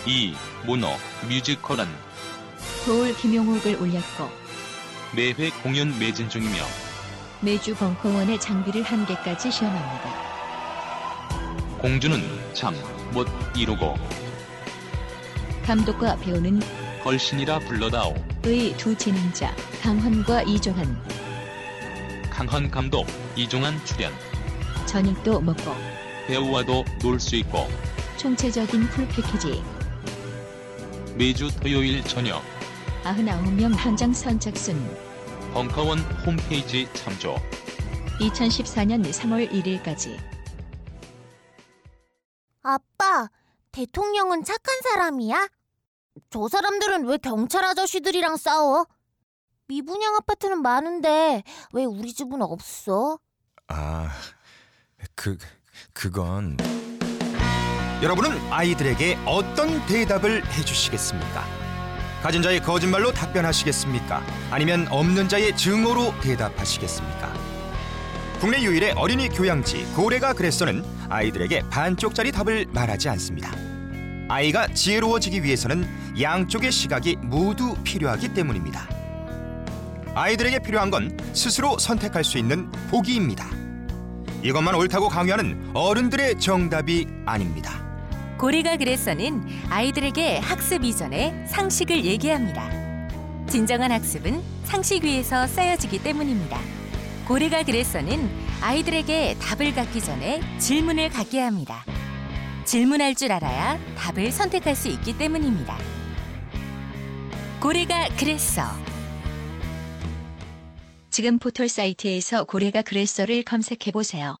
이 모노 뮤지컬은 도울 김용옥을 올렸고 매회 공연 매진 중이며 매주 벙커원의 장비를 한 개까지 시험합니다. 공주는 참 못 이루고 감독과 배우는 걸신이라 불러다오. 의 두 진행자 강헌과 이종환, 강헌 감독 이종환 출연. 저녁도 먹고 배우와도 놀 수 있고 총체적인 풀 패키지 매주 토요일 저녁 99명 현장 선착순 벙커원 홈페이지 참조 2014년 3월 1일까지 아빠, 대통령은 착한 사람이야? 저 사람들은 왜 경찰 아저씨들이랑 싸워? 미분양 아파트는 많은데 왜 우리 집은 없어? 아, 그 그건 여러분은 아이들에게 어떤 대답을 해주시겠습니까? 가진 자의 거짓말로 답변하시겠습니까? 아니면 없는 자의 증오로 대답하시겠습니까? 국내 유일의 어린이 교양지 고래가 그랬어는 아이들에게 반쪽짜리 답을 말하지 않습니다. 아이가 지혜로워지기 위해서는 양쪽의 시각이 모두 필요하기 때문입니다. 아이들에게 필요한 건 스스로 선택할 수 있는 보기입니다. 이것만 옳다고 강요하는 어른들의 정답이 아닙니다. 고래가 그래서는 아이들에게 학습 이전에 상식을 얘기합니다. 진정한 학습은 상식 위에서 쌓여지기 때문입니다. 고래가 그래서는 아이들에게 답을 갖기 전에 질문을 갖게 합니다. 질문할 줄 알아야 답을 선택할 수 있기 때문입니다. 고래가 그랬어. 지금 포털 사이트에서 고래가 그랬어를 검색해 보세요.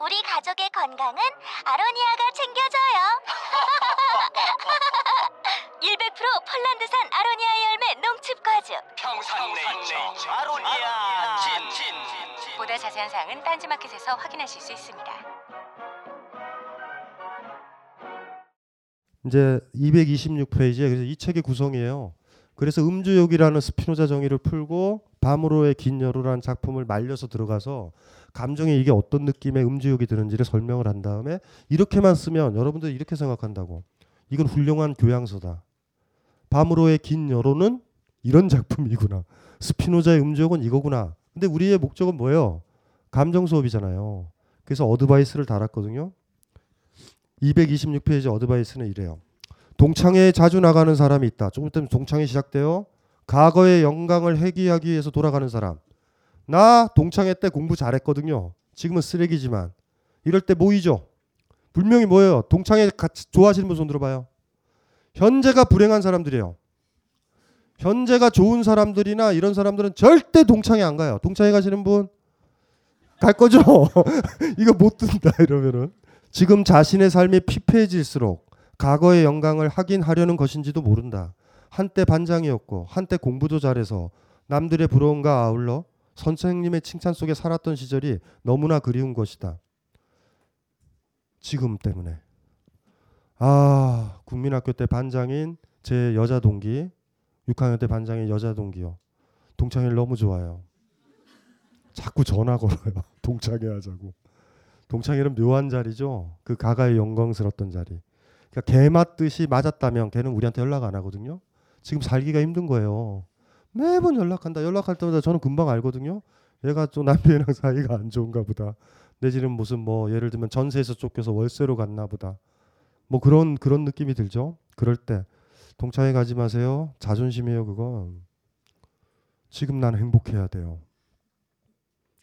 우리 가족의 건강은 아로니아가 챙겨줘요. 100% 폴란드산 아로니아 열매 농축 과즙. 평산네이처 아로니아 친 보다 자세한 사항은 딴지마켓에서 확인하실 수 있습니다. 이제 226페이지에 그래서 이 책의 구성이에요. 그래서 음주욕이라는 스피노자 정의를 풀고 밤으로의 긴 여로라는 작품을 말려서 들어가서 감정에 이게 어떤 느낌의 음주욕이 드는지를 설명을 한 다음에 이렇게만 쓰면 여러분들 이렇게 생각한다고 이건 훌륭한 교양서다. 밤으로의 긴 여로는 이런 작품이구나. 스피노자의 음주욕은 이거구나. 근데 우리의 목적은 뭐예요? 감정 수업이잖아요. 그래서 어드바이스를 달았거든요. 226페이지 어드바이스는 이래요. 동창회에 자주 나가는 사람이 있다. 조금 있으면 동창회 시작돼요. 과거의 영광을 회귀하기 위해서 돌아가는 사람. 나 동창회 때 공부 잘했거든요. 지금은 쓰레기지만 이럴 때 모이죠. 분명히 뭐예요? 동창회 같이 좋아하시는 분 손 들어봐요. 현재가 불행한 사람들이에요. 현재가 좋은 사람들이나 이런 사람들은 절대 동창회 안 가요. 동창회 가시는 분 갈 거죠? 이거 못 든다 이러면은 지금 자신의 삶이 피폐해질수록 과거의 영광을 확인하려는 것인지도 모른다. 한때 반장이었고 한때 공부도 잘해서 남들의 부러움과 아울러 선생님의 칭찬 속에 살았던 시절이 너무나 그리운 것이다. 지금 때문에. 아, 국민학교 때 반장인 제 여자 동기, 6학년 때 반장인 여자 동기요. 동창회를 너무 좋아요. 자꾸 전화 걸어요. 동창회 하자고. 동창회는 묘한 자리죠. 그 가가의 영광스럽던 자리. 그러니까 개 맞듯이 맞았다면 걔는 우리한테 연락 안 하거든요. 지금 살기가 힘든 거예요. 매번 연락한다. 연락할 때마다 저는 금방 알거든요. 얘가 좀 남편이랑 사이가 안 좋은가 보다. 내지는 무슨 뭐 예를 들면 전세에서 쫓겨서 월세로 갔나 보다. 뭐 그런 그런 느낌이 들죠. 그럴 때 동창회 가지 마세요. 자존심이에요, 그건. 지금 나는 행복해야 돼요.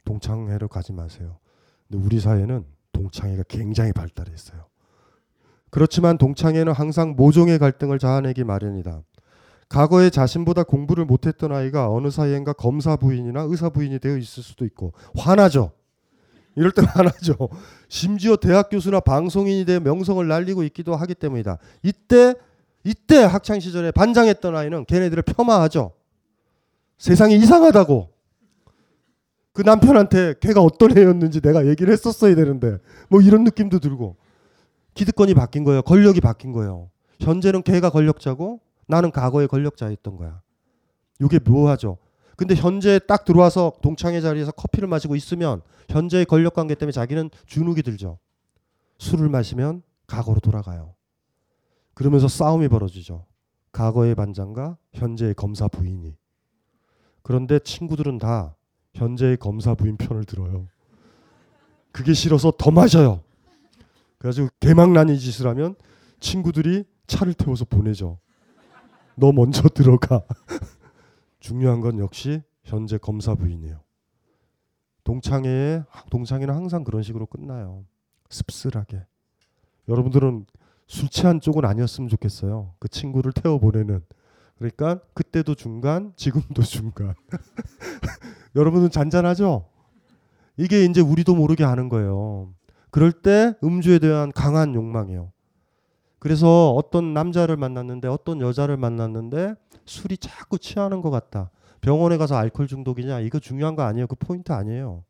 동창회로 가지 마세요. 근데 우리 사회는 동창회가 굉장히 발달했어요. 그렇지만 동창회는 항상 모종의 갈등을 자아내기 마련이다. 과거에 자신보다 공부를 못했던 아이가 어느 사이엔가 검사 부인이나 의사 부인이 되어 있을 수도 있고 화나죠. 이럴 때 화나죠. 심지어 대학 교수나 방송인이 되어 명성을 날리고 있기도 하기 때문이다. 이때 이때 학창 시절에 반장했던 아이는 걔네들을 폄하하죠. 세상이 이상하다고. 그 남편한테 걔가 어떤 애였는지 내가 얘기를 했었어야 되는데 뭐 이런 느낌도 들고 기득권이 바뀐 거예요. 권력이 바뀐 거예요. 현재는 걔가 권력자고 나는 과거의 권력자였던 거야. 이게 묘하죠. 근데 현재 딱 들어와서 동창회 자리에서 커피를 마시고 있으면 현재의 권력 관계 때문에 자기는 주눅이 들죠. 술을 마시면 과거로 돌아가요. 그러면서 싸움이 벌어지죠. 과거의 반장과 현재의 검사 부인이. 그런데 친구들은 다 현재의 검사 부인 편을 들어요. 그게 싫어서 더 마셔요. 그래가지고 개망난이 짓을 하면 친구들이 차를 태워서 보내죠. 너 먼저 들어가. 중요한 건 역시 현재 검사 부인이에요. 동창회에 동창회는 항상 그런 식으로 끝나요. 씁쓸하게. 여러분들은 술 취한 쪽은 아니었으면 좋겠어요. 그 친구를 태워 보내는. 그러니까 그때도 중간, 지금도 중간. 여러분은 잔잔하죠? 이게 이제 우리도 모르게 하는 거예요. 그럴 때 음주에 대한 강한 욕망이에요. 그래서 어떤 남자를 만났는데 어떤 여자를 만났는데 술이 자꾸 취하는 것 같다. 병원에 가서 알코올 중독이냐? 이거 중요한 거 아니에요. 그 포인트 아니에요.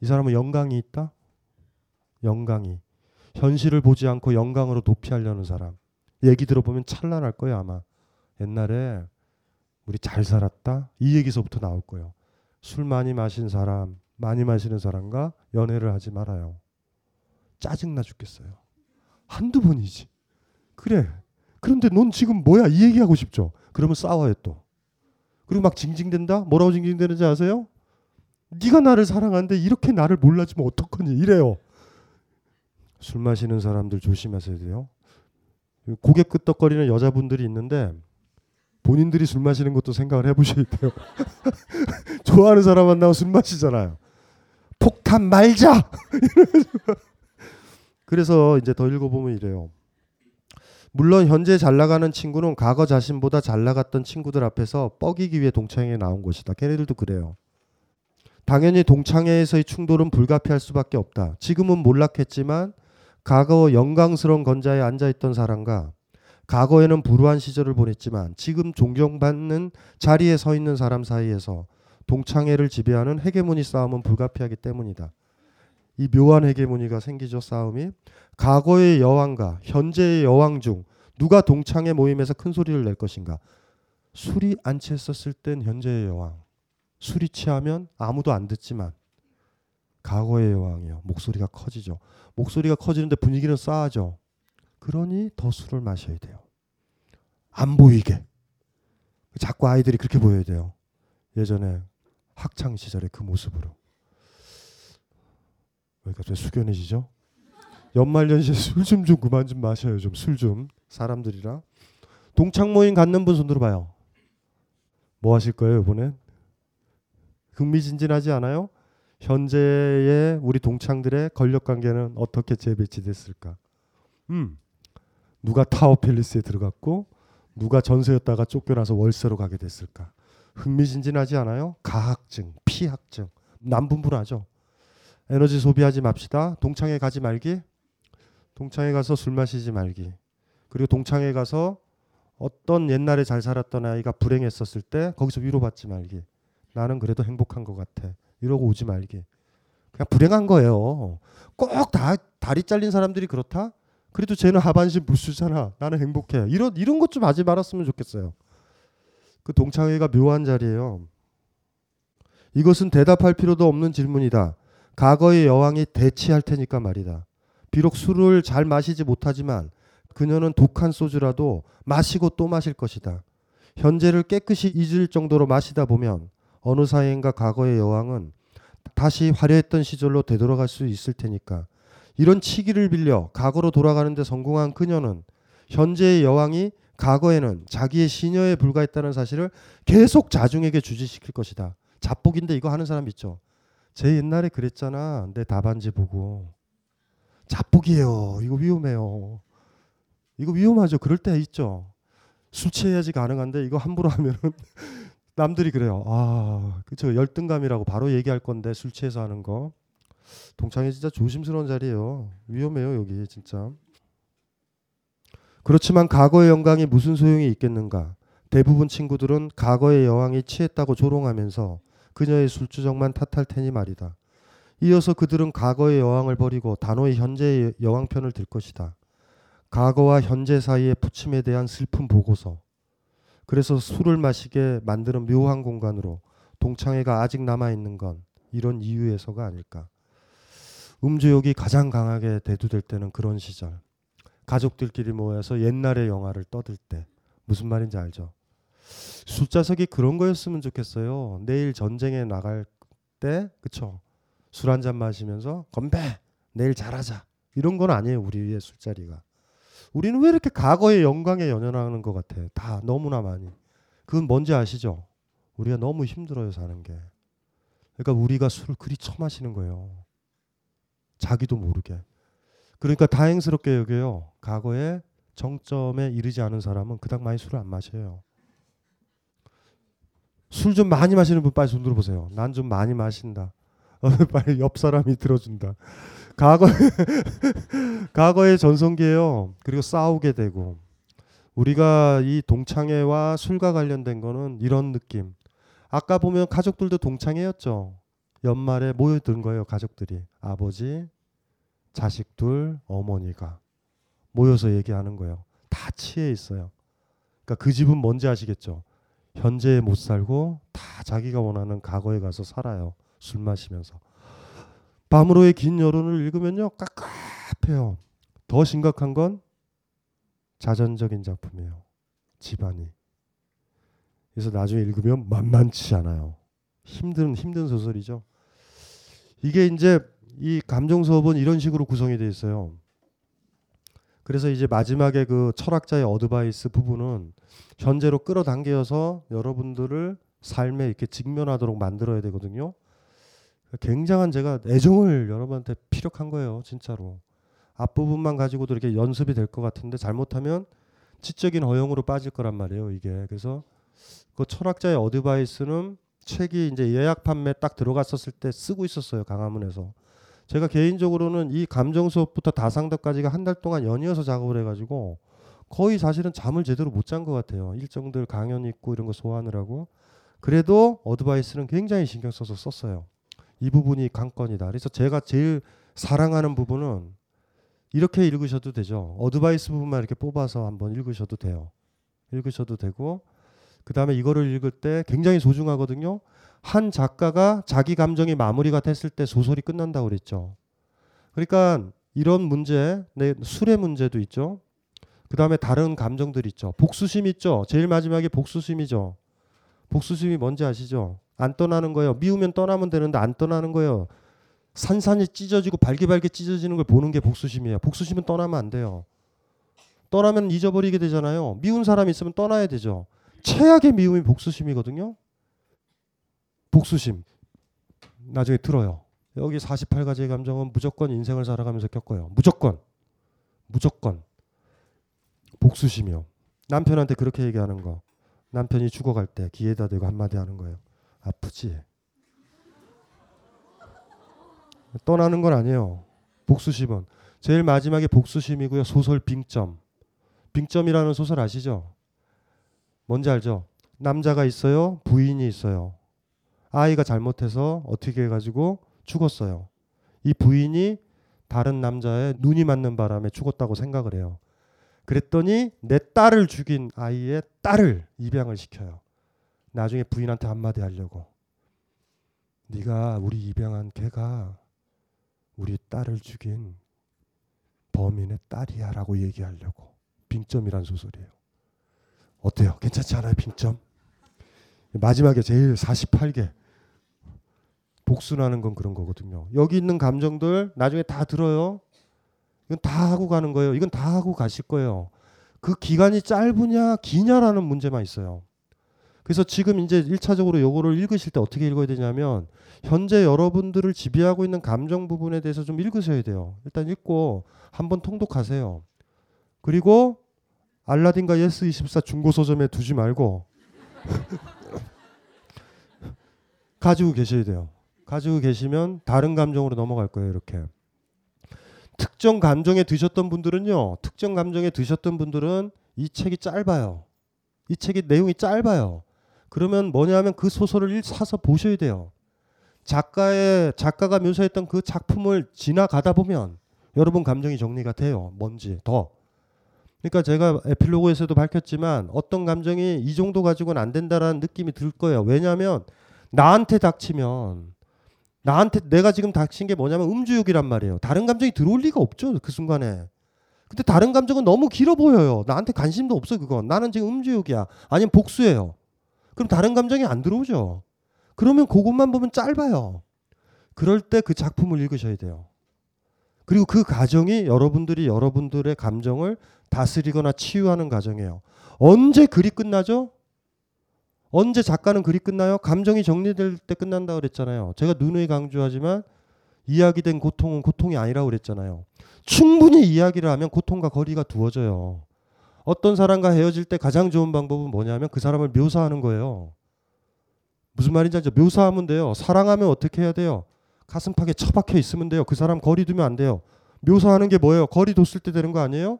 이 사람은 영광이 있다? 영광이. 현실을 보지 않고 영광으로 도피하려는 사람. 얘기 들어보면 찬란할 거예요, 아마. 옛날에 우리 잘 살았다? 이 얘기서부터 나올 거예요. 술 많이 마신 사람, 많이 마시는 사람과 연애를 하지 말아요. 짜증나 죽겠어요. 한두 번이지. 그래. 그런데 넌 지금 뭐야? 이 얘기하고 싶죠. 그러면 싸워요 또. 그리고 막 징징댄다? 뭐라고 징징대는지 아세요? 네가 나를 사랑하는데 이렇게 나를 몰라주면 어떡하니? 이래요. 술 마시는 사람들 조심하셔야 돼요. 고개 끄덕거리는 여자분들이 있는데 본인들이 술 마시는 것도 생각을 해보셔야 돼요. 좋아하는 사람 만나고 술 마시잖아요. 폭탄 말자. 그래서 이제 더 읽어보면 이래요. 물론 현재 잘 나가는 친구는 과거 자신보다 잘 나갔던 친구들 앞에서 뻐기기 위해 동창회에 나온 것이다. 걔네들도 그래요. 당연히 동창회에서의 충돌은 불가피할 수밖에 없다. 지금은 몰락했지만 과거 영광스러운 건자에 앉아있던 사람과 과거에는 불우한 시절을 보냈지만 지금 존경받는 자리에 서 있는 사람 사이에서 동창회를 지배하는 헤게모니 싸움은 불가피하기 때문이다. 이 묘한 헤게모니가 생기죠 싸움이. 과거의 여왕과 현재의 여왕 중 누가 동창회 모임에서 큰 소리를 낼 것인가? 술이 안 취했었을 땐 현재의 여왕. 술이 취하면 아무도 안 듣지만 과거의 여왕이요. 목소리가 커지죠. 목소리가 커지는데 분위기는 싸하죠. 그러니 더 술을 마셔야 돼요. 안 보이게. 자꾸 아이들이 그렇게 보여야 돼요. 예전에 학창 시절의 그 모습으로 왜 갑자기 숙연해지죠? 연말 연시에 술 좀 좀 그만 좀 마셔요. 좀 술 좀. 사람들이랑. 동창 모임 갖는 분 손들어 봐요. 뭐 하실 거예요, 이번엔? 흥미진진하지 않아요? 현재의 우리 동창들의 권력 관계는 어떻게 재배치됐을까? 음. 누가 타워 팰리스에 들어갔고 누가 전세였다가 쫓겨나서 월세로 가게 됐을까? 흥미진진하지 않아요? 가학증, 피학증. 남분분하죠. 에너지 소비하지 맙시다. 동창회 가지 말기. 동창회 가서 술 마시지 말기. 그리고 동창회 가서 어떤 옛날에 잘 살았던 아이가 불행했었을 때 거기서 위로받지 말기. 나는 그래도 행복한 것 같아. 이러고 오지 말기. 그냥 불행한 거예요. 꼭 다 다리 잘린 사람들이 그렇다? 그래도 쟤는 하반신 불수잖아. 나는 행복해. 이런 이런 것 좀 하지 말았으면 좋겠어요. 그 동창회가 묘한 자리예요. 이것은 대답할 필요도 없는 질문이다. 과거의 여왕이 대치할 테니까 말이다. 비록 술을 잘 마시지 못하지만 그녀는 독한 소주라도 마시고 또 마실 것이다. 현재를 깨끗이 잊을 정도로 마시다 보면 어느 사이인가 과거의 여왕은 다시 화려했던 시절로 되돌아갈 수 있을 테니까 이런 치기를 빌려 과거로 돌아가는데 성공한 그녀는 현재의 여왕이 과거에는 자기의 시녀에 불과했다는 사실을 계속 자중에게 주지시킬 것이다. 잡복인데 이거 하는 사람 있죠. 제 옛날에 그랬잖아. 내 답안지 보고. 자뻑이에요. 이거 위험해요. 이거 위험하죠. 그럴 때 있죠. 술 취해야지 가능한데 이거 함부로 하면은 남들이 그래요. 아, 그쵸. 열등감이라고 바로 얘기할 건데 술 취해서 하는 거. 동창회 진짜 조심스러운 자리예요. 위험해요, 여기 진짜. 그렇지만 과거의 영광이 무슨 소용이 있겠는가? 대부분 친구들은 과거의 여왕이 취했다고 조롱하면서 그녀의 술주정만 탓할 테니 말이다. 이어서 그들은 과거의 여왕을 버리고 단호히 현재의 여왕 편을 들 것이다. 과거와 현재 사이의 부침에 대한 슬픈 보고서. 그래서 술을 마시게 만드는 묘한 공간으로 동창회가 아직 남아 있는 건 이런 이유에서가 아닐까. 음주욕이 가장 강하게 대두될 때는 그런 시절. 가족들끼리 모여서 옛날의 영화를 떠들 때 무슨 말인지 알죠? 술자석이 그런 거였으면 좋겠어요. 내일 전쟁에 나갈 때 그쵸? 술 한 잔 마시면서 건배 내일 잘하자 이런 건 아니에요 우리의 술자리가. 우리는 왜 이렇게 과거의 영광에 연연하는 것 같아? 다 너무나 많이. 그건 뭔지 아시죠? 우리가 너무 힘들어요 사는 게. 그러니까 우리가 술을 그리 처마시는 거예요. 자기도 모르게. 그러니까 다행스럽게 여겨요. 과거에 정점에 이르지 않은 사람은 그닥 많이 술을 안 마셔요. 술 좀 많이 마시는 분 빨리 손 들어보세요. 난 좀 많이 마신다. 어, 빨리 옆 사람이 들어준다. 과거 과거의 전성기예요. 그리고 싸우게 되고 우리가 이 동창회와 술과 관련된 거는 이런 느낌. 아까 보면 가족들도 동창회였죠. 연말에 모여든 거예요, 가족들이. 아버지, 자식 둘, 어머니가 모여서 얘기하는 거예요. 다 취해 있어요. 그러니까 그 집은 뭔지 아시겠죠? 현재에 못 살고 다 자기가 원하는 과거에 가서 살아요. 술 마시면서. 밤으로의 긴 여론을 읽으면요. 깝깝해요. 더 심각한 건 자전적인 작품이에요. 집안이. 그래서 나중에 읽으면 만만치 않아요. 힘든 힘든 소설이죠. 이게 이제 이 감정 수업은 이런 식으로 구성이 되어 있어요. 그래서 이제 마지막에 그 철학자의 어드바이스 부분은 현재로 끌어당겨서 여러분들을 삶에 이렇게 직면하도록 만들어야 되거든요. 굉장한 제가 애정을 여러분한테 피력한 거예요, 진짜로. 앞부분만 가지고도 이렇게 연습이 될 것 같은데 잘못하면 지적인 허용으로 빠질 거란 말이에요, 이게. 그래서 그 철학자의 어드바이스는 책이 이제 예약 판매 딱 들어갔었을 때 쓰고 있었어요, 강화문에서. 제가 개인적으로는 이 감정 수업부터 다상덕까지가 한 달 동안 연이어서 작업을 해가지고 거의 사실은 잠을 제대로 못 잔 것 같아요. 일정들 강연 있고 이런 거 소화하느라고. 그래도 어드바이스는 굉장히 신경 써서 썼어요. 이 부분이 관건이다. 그래서 제가 제일 사랑하는 부분은 이렇게 읽으셔도 되죠. 어드바이스 부분만 이렇게 뽑아서 한번 읽으셔도 돼요. 읽으셔도 되고 그 다음에 이거를 읽을 때 굉장히 소중하거든요. 한 작가가 자기 감정이 마무리가 됐을 때 소설이 끝난다고 그랬죠. 그러니까 이런 문제, 네, 술의 문제도 있죠. 그 다음에 다른 감정들 있죠. 복수심 있죠. 제일 마지막에 복수심이죠. 복수심이 뭔지 아시죠? 안 떠나는 거예요. 미우면 떠나면 되는데 안 떠나는 거예요. 산산이 찢어지고 발기발기 찢어지는 걸 보는 게 복수심이에요. 복수심은 떠나면 안 돼요. 떠나면 잊어버리게 되잖아요. 미운 사람 있으면 떠나야 되죠. 최악의 미움이 복수심이거든요. 복수심. 나중에 들어요. 여기 48가지의 감정은 무조건 인생을 살아가면서 겪어요. 무조건. 무조건. 복수심이요. 남편한테 그렇게 얘기하는 거. 남편이 죽어갈 때 귀에다 대고 한마디 하는 거예요. 아프지? 떠나는 건 아니에요. 복수심은. 제일 마지막에 복수심이고요. 소설 빙점. 빙점이라는 소설 아시죠? 뭔지 알죠? 남자가 있어요. 부인이 있어요. 아이가 잘못해서 어떻게 해가지고 죽었어요. 이 부인이 다른 남자의 눈이 맞는 바람에 죽었다고 생각을 해요. 그랬더니 내 딸을 죽인 아이의 딸을 입양을 시켜요. 나중에 부인한테 한마디 하려고. 네가 우리 입양한 걔가 우리 딸을 죽인 범인의 딸이야라고 얘기하려고. 빙점이란 소설이에요. 어때요? 괜찮지 않아요? 빙점? 마지막에 제일 48개 복수나는 건 그런 거거든요. 여기 있는 감정들 나중에 다 들어요. 이건 다 하고 가는 거예요. 이건 다 하고 가실 거예요. 그 기간이 짧으냐 기냐라는 문제만 있어요. 그래서 지금 이제 1차적으로 요거를 읽으실 때 어떻게 읽어야 되냐면 현재 여러분들을 지배하고 있는 감정 부분에 대해서 좀 읽으셔야 돼요. 일단 읽고 한번 통독하세요. 그리고 알라딘과 예스24 중고 서점에 두지 말고 가지고 계셔야 돼요. 가지고 계시면 다른 감정으로 넘어갈 거예요. 이렇게. 특정 감정에 드셨던 분들은요. 특정 감정에 드셨던 분들은 이 책이 짧아요. 이 책이 내용이 짧아요. 그러면 뭐냐면 그 소설을 사서 보셔야 돼요. 작가의 작가가 묘사했던 그 작품을 지나가다 보면 여러분 감정이 정리가 돼요. 뭔지 더. 그러니까 제가 에필로그에서도 밝혔지만 어떤 감정이 이 정도 가지고는 안 된다라는 느낌이 들 거예요. 왜냐하면 나한테 닥치면 나한테 내가 지금 닥친 게 뭐냐면 음주욕이란 말이에요. 다른 감정이 들어올 리가 없죠. 그 순간에. 근데 다른 감정은 너무 길어 보여요. 나한테 관심도 없어 그건. 나는 지금 음주욕이야. 아니면 복수예요. 그럼 다른 감정이 안 들어오죠. 그러면 그것만 보면 짧아요. 그럴 때 그 작품을 읽으셔야 돼요. 그리고 그 과정이 여러분들이 여러분들의 감정을 다스리거나 치유하는 과정이에요. 언제 글이 끝나죠? 언제 작가는 글이 끝나요? 감정이 정리될 때 끝난다 그랬잖아요. 제가 누누이 강조하지만 이야기된 고통은 고통이 아니라고 그랬잖아요. 충분히 이야기를 하면 고통과 거리가 두어져요. 어떤 사람과 헤어질 때 가장 좋은 방법은 뭐냐면 그 사람을 묘사하는 거예요. 무슨 말인지 알죠? 묘사하면 돼요. 사랑하면 어떻게 해야 돼요? 가슴팍에 처박혀 있으면 돼요. 그 사람 거리 두면 안 돼요. 묘사하는 게 뭐예요? 거리 뒀을 때 되는 거 아니에요?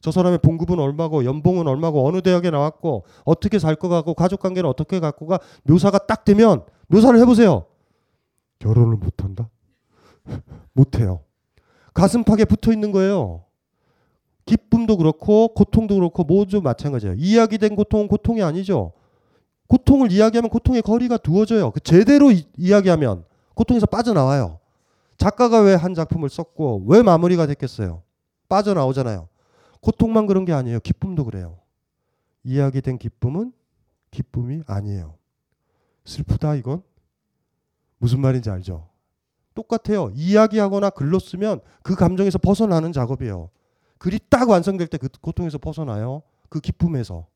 저 사람의 봉급은 얼마고 연봉은 얼마고 어느 대학에 나왔고 어떻게 살 것 같고 가족 관계는 어떻게 갖고 가 묘사가 딱 되면 묘사를 해보세요. 결혼을 못한다? 못해요. 가슴팍에 붙어 있는 거예요. 기쁨도 그렇고 고통도 그렇고 모두 마찬가지예요. 이야기된 고통은 고통이 아니죠. 고통을 이야기하면 고통의 거리가 두어져요. 그 제대로 이, 이야기하면 고통에서 빠져나와요. 작가가 왜 한 작품을 썼고 왜 마무리가 됐겠어요? 빠져나오잖아요. 고통만 그런 게 아니에요. 기쁨도 그래요. 이야기된 기쁨은 기쁨이 아니에요. 슬프다 이건 무슨 말인지 알죠? 똑같아요. 이야기하거나 글로 쓰면 그 감정에서 벗어나는 작업이에요. 글이 딱 완성될 때 그 고통에서 벗어나요. 그 기쁨에서.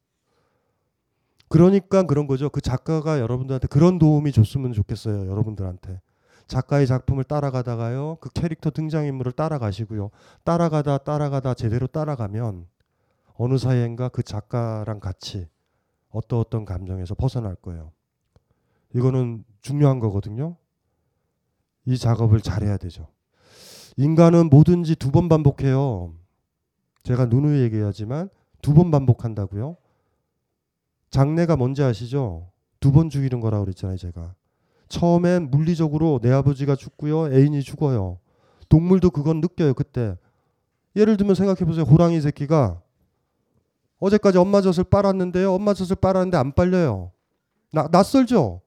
그러니까 그런 거죠. 그 작가가 여러분들한테 그런 도움이 줬으면 좋겠어요. 여러분들한테. 작가의 작품을 따라가다가요. 그 캐릭터 등장인물을 따라가시고요. 따라가다 따라가다 제대로 따라가면 어느 사이엔가 그 작가랑 같이 어떤 어떤 감정에서 벗어날 거예요. 이거는 중요한 거거든요. 이 작업을 잘해야 되죠. 인간은 뭐든지 두 번 반복해요. 제가 누누이 얘기하지만 두 번 반복한다고요. 장래가 뭔지 아시죠? 두 번 죽이는 거라고 그랬잖아요, 제가. 처음엔 물리적으로 내 아버지가 죽고요. 애인이 죽어요. 동물도 그건 느껴요, 그때. 예를 들면 생각해 보세요. 호랑이 새끼가 어제까지 엄마 젖을 빨았는데요. 엄마 젖을 빨았는데 안 빨려요. 나, 낯설죠?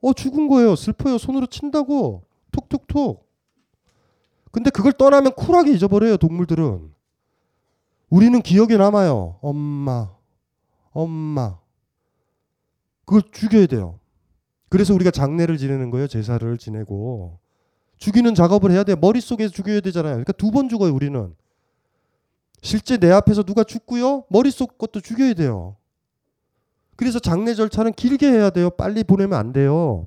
어, 죽은 거예요. 슬퍼요. 손으로 친다고. 툭툭툭. 근데 그걸 떠나면 쿨하게 잊어버려요, 동물들은. 우리는 기억에 남아요. 엄마, 엄마. 그걸 죽여야 돼요. 그래서 우리가 장례를 지내는 거예요. 제사를 지내고. 죽이는 작업을 해야 돼. 머릿속에서 죽여야 되잖아요. 그러니까 두 번 죽어요, 우리는. 실제 내 앞에서 누가 죽고요. 머릿속 것도 죽여야 돼요. 그래서 장례 절차는 길게 해야 돼요. 빨리 보내면 안 돼요.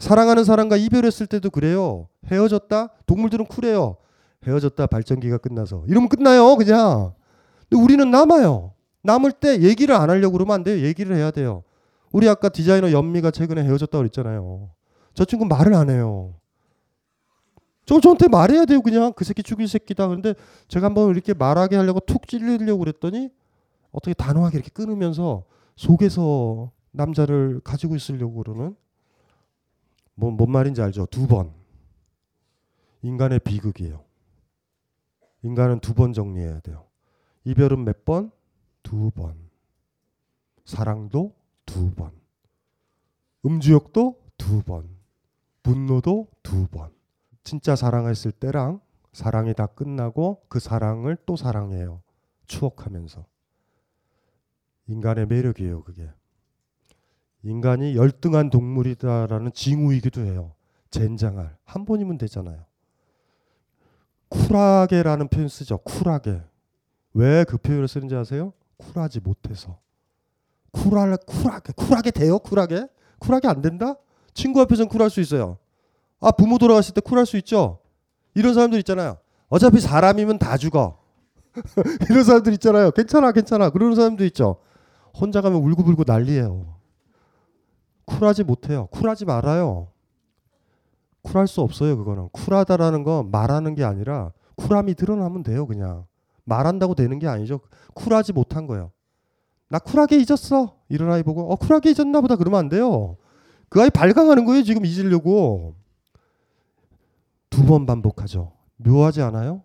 사랑하는 사람과 이별했을 때도 그래요. 헤어졌다? 동물들은 쿨해요. 헤어졌다 발전기가 끝나서. 이러면 끝나요, 그냥. 근데 우리는 남아요. 남을 때 얘기를 안 하려고 그러면 안 돼요. 얘기를 해야 돼요. 우리 아까 디자이너 연미가 최근에 헤어졌다고 그랬잖아요. 저 친구 말을 안 해요. 저 저한테 말해야 돼요, 그냥. 그 새끼 죽일 새끼다. 그런데 제가 한번 이렇게 말하게 하려고 툭 찔리려고 그랬더니 어떻게 단호하게 이렇게 끊으면서 속에서 남자를 가지고 있으려고 그러는 뭐, 뭔 말인지 알죠? 두 번. 인간의 비극이에요. 인간은 두 번 정리해야 돼요. 이별은 몇 번? 두 번. 사랑도 두 번. 음주욕도 두 번. 분노도 두 번. 진짜 사랑했을 때랑 사랑이 다 끝나고 그 사랑을 또 사랑해요. 추억하면서. 인간의 매력이에요, 그게. 인간이 열등한 동물이다라는 징후이기도 해요. 젠장할. 한 번이면 되잖아요. 쿨하게라는 표현 쓰죠. 쿨하게. 왜 그 표현을 쓰는지 아세요? 쿨하지 못해서. 쿨할 쿨하게 쿨하게 돼요? 쿨하게? 쿨하게 안 된다? 친구 앞에서는 쿨할 수 있어요. 아 부모 돌아갔을 때 쿨할 수 있죠. 이런 사람들 있잖아요. 어차피 사람이면 다 죽어. 이런 사람들 있잖아요. 괜찮아, 괜찮아. 그러는 사람도 있죠. 혼자 가면 울고불고 난리예요. 쿨하지 못해요. 쿨하지 말아요. 쿨할 수 없어요. 그거는 쿨하다라는 건 말하는 게 아니라 쿨함이 드러나면 돼요. 그냥 말한다고 되는 게 아니죠. 쿨하지 못한 거예요. 나 쿨하게 잊었어. 이런 아이 보고 어 쿨하게 잊었나 보다 그러면 안 돼요. 그 아이 발광하는 거예요. 지금 잊으려고 두 번 반복하죠. 묘하지 않아요?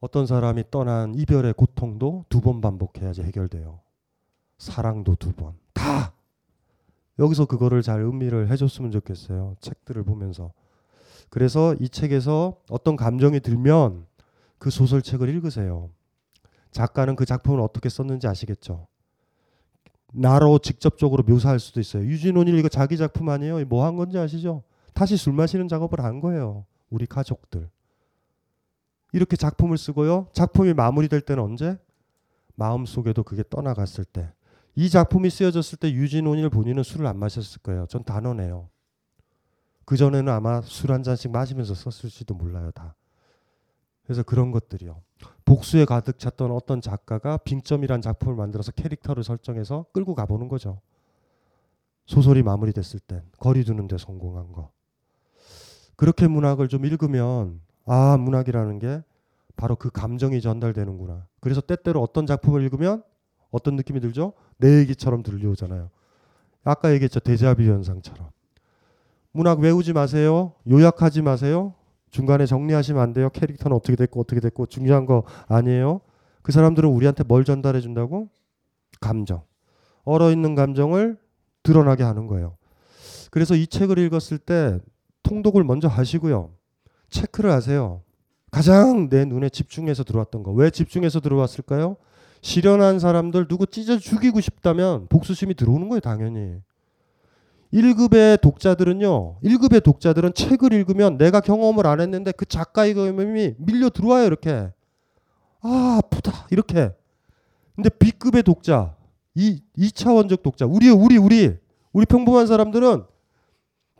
어떤 사람이 떠난 이별의 고통도 두 번 반복해야지 해결돼요. 사랑도 두 번. 다 여기서 그거를 잘 의미를 해줬으면 좋겠어요. 책들을 보면서. 그래서 이 책에서 어떤 감정이 들면 그 소설책을 읽으세요. 작가는 그 작품을 어떻게 썼는지 아시겠죠? 나로 직접적으로 묘사할 수도 있어요. 유진온일 이거 자기 작품 아니에요? 뭐 한 건지 아시죠? 다시 술 마시는 작업을 한 거예요. 우리 가족들. 이렇게 작품을 쓰고요. 작품이 마무리될 때는 언제? 마음속에도 그게 떠나갔을 때. 이 작품이 쓰여졌을 때 유진온일 본인은 술을 안 마셨을 거예요. 전 단언해요. 그 전에는 아마 술 한 잔씩 마시면서 썼을지도 몰라요, 다. 그래서 그런 것들이요. 복수에 가득 찼던 어떤 작가가 빙점이란 작품을 만들어서 캐릭터를 설정해서 끌고 가보는 거죠. 소설이 마무리됐을 땐 거리 두는 데 성공한 거. 그렇게 문학을 좀 읽으면 아 문학이라는 게 바로 그 감정이 전달되는구나. 그래서 때때로 어떤 작품을 읽으면 어떤 느낌이 들죠? 내 얘기처럼 들려오잖아요. 아까 얘기했죠. 데자뷰 현상처럼. 문학 외우지 마세요. 요약하지 마세요. 중간에 정리하시면 안 돼요. 캐릭터는 어떻게 됐고 어떻게 됐고 중요한 거 아니에요. 그 사람들은 우리한테 뭘 전달해 준다고? 감정. 얼어 있는 감정을 드러나게 하는 거예요. 그래서 이 책을 읽었을 때 통독을 먼저 하시고요. 체크를 하세요. 가장 내 눈에 집중해서 들어왔던 거. 왜 집중해서 들어왔을까요? 실현한 사람들 누구 찢어 죽이고 싶다면 복수심이 들어오는 거예요, 당연히. 1급의 독자들은요. 1급의 독자들은 책을 읽으면 내가 경험을 안 했는데 그 작가의 경험이 밀려 들어와요, 이렇게. 아, 아프다. 이렇게. 근데 B급의 독자, 이 2차원적 독자, 우리 우리 우리 우리 평범한 사람들은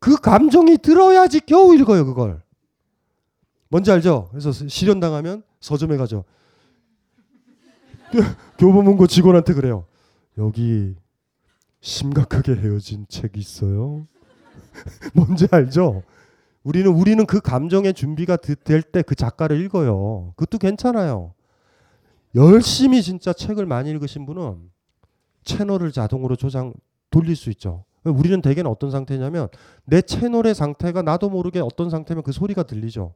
그 감정이 들어야지 겨우 읽어요, 그걸. 뭔지 알죠? 그래서 실현 당하면 서점에 가죠. 교보문고 직원한테 그래요. 여기 심각하게 헤어진 책이 있어요. 뭔지 알죠? 우리는 우리는 그 감정의 준비가 될 때 그 작가를 읽어요. 그것도 괜찮아요. 열심히 진짜 책을 많이 읽으신 분은 채널을 자동으로 조장 돌릴 수 있죠. 우리는 대개는 어떤 상태냐면 내 채널의 상태가 나도 모르게 어떤 상태면 그 소리가 들리죠.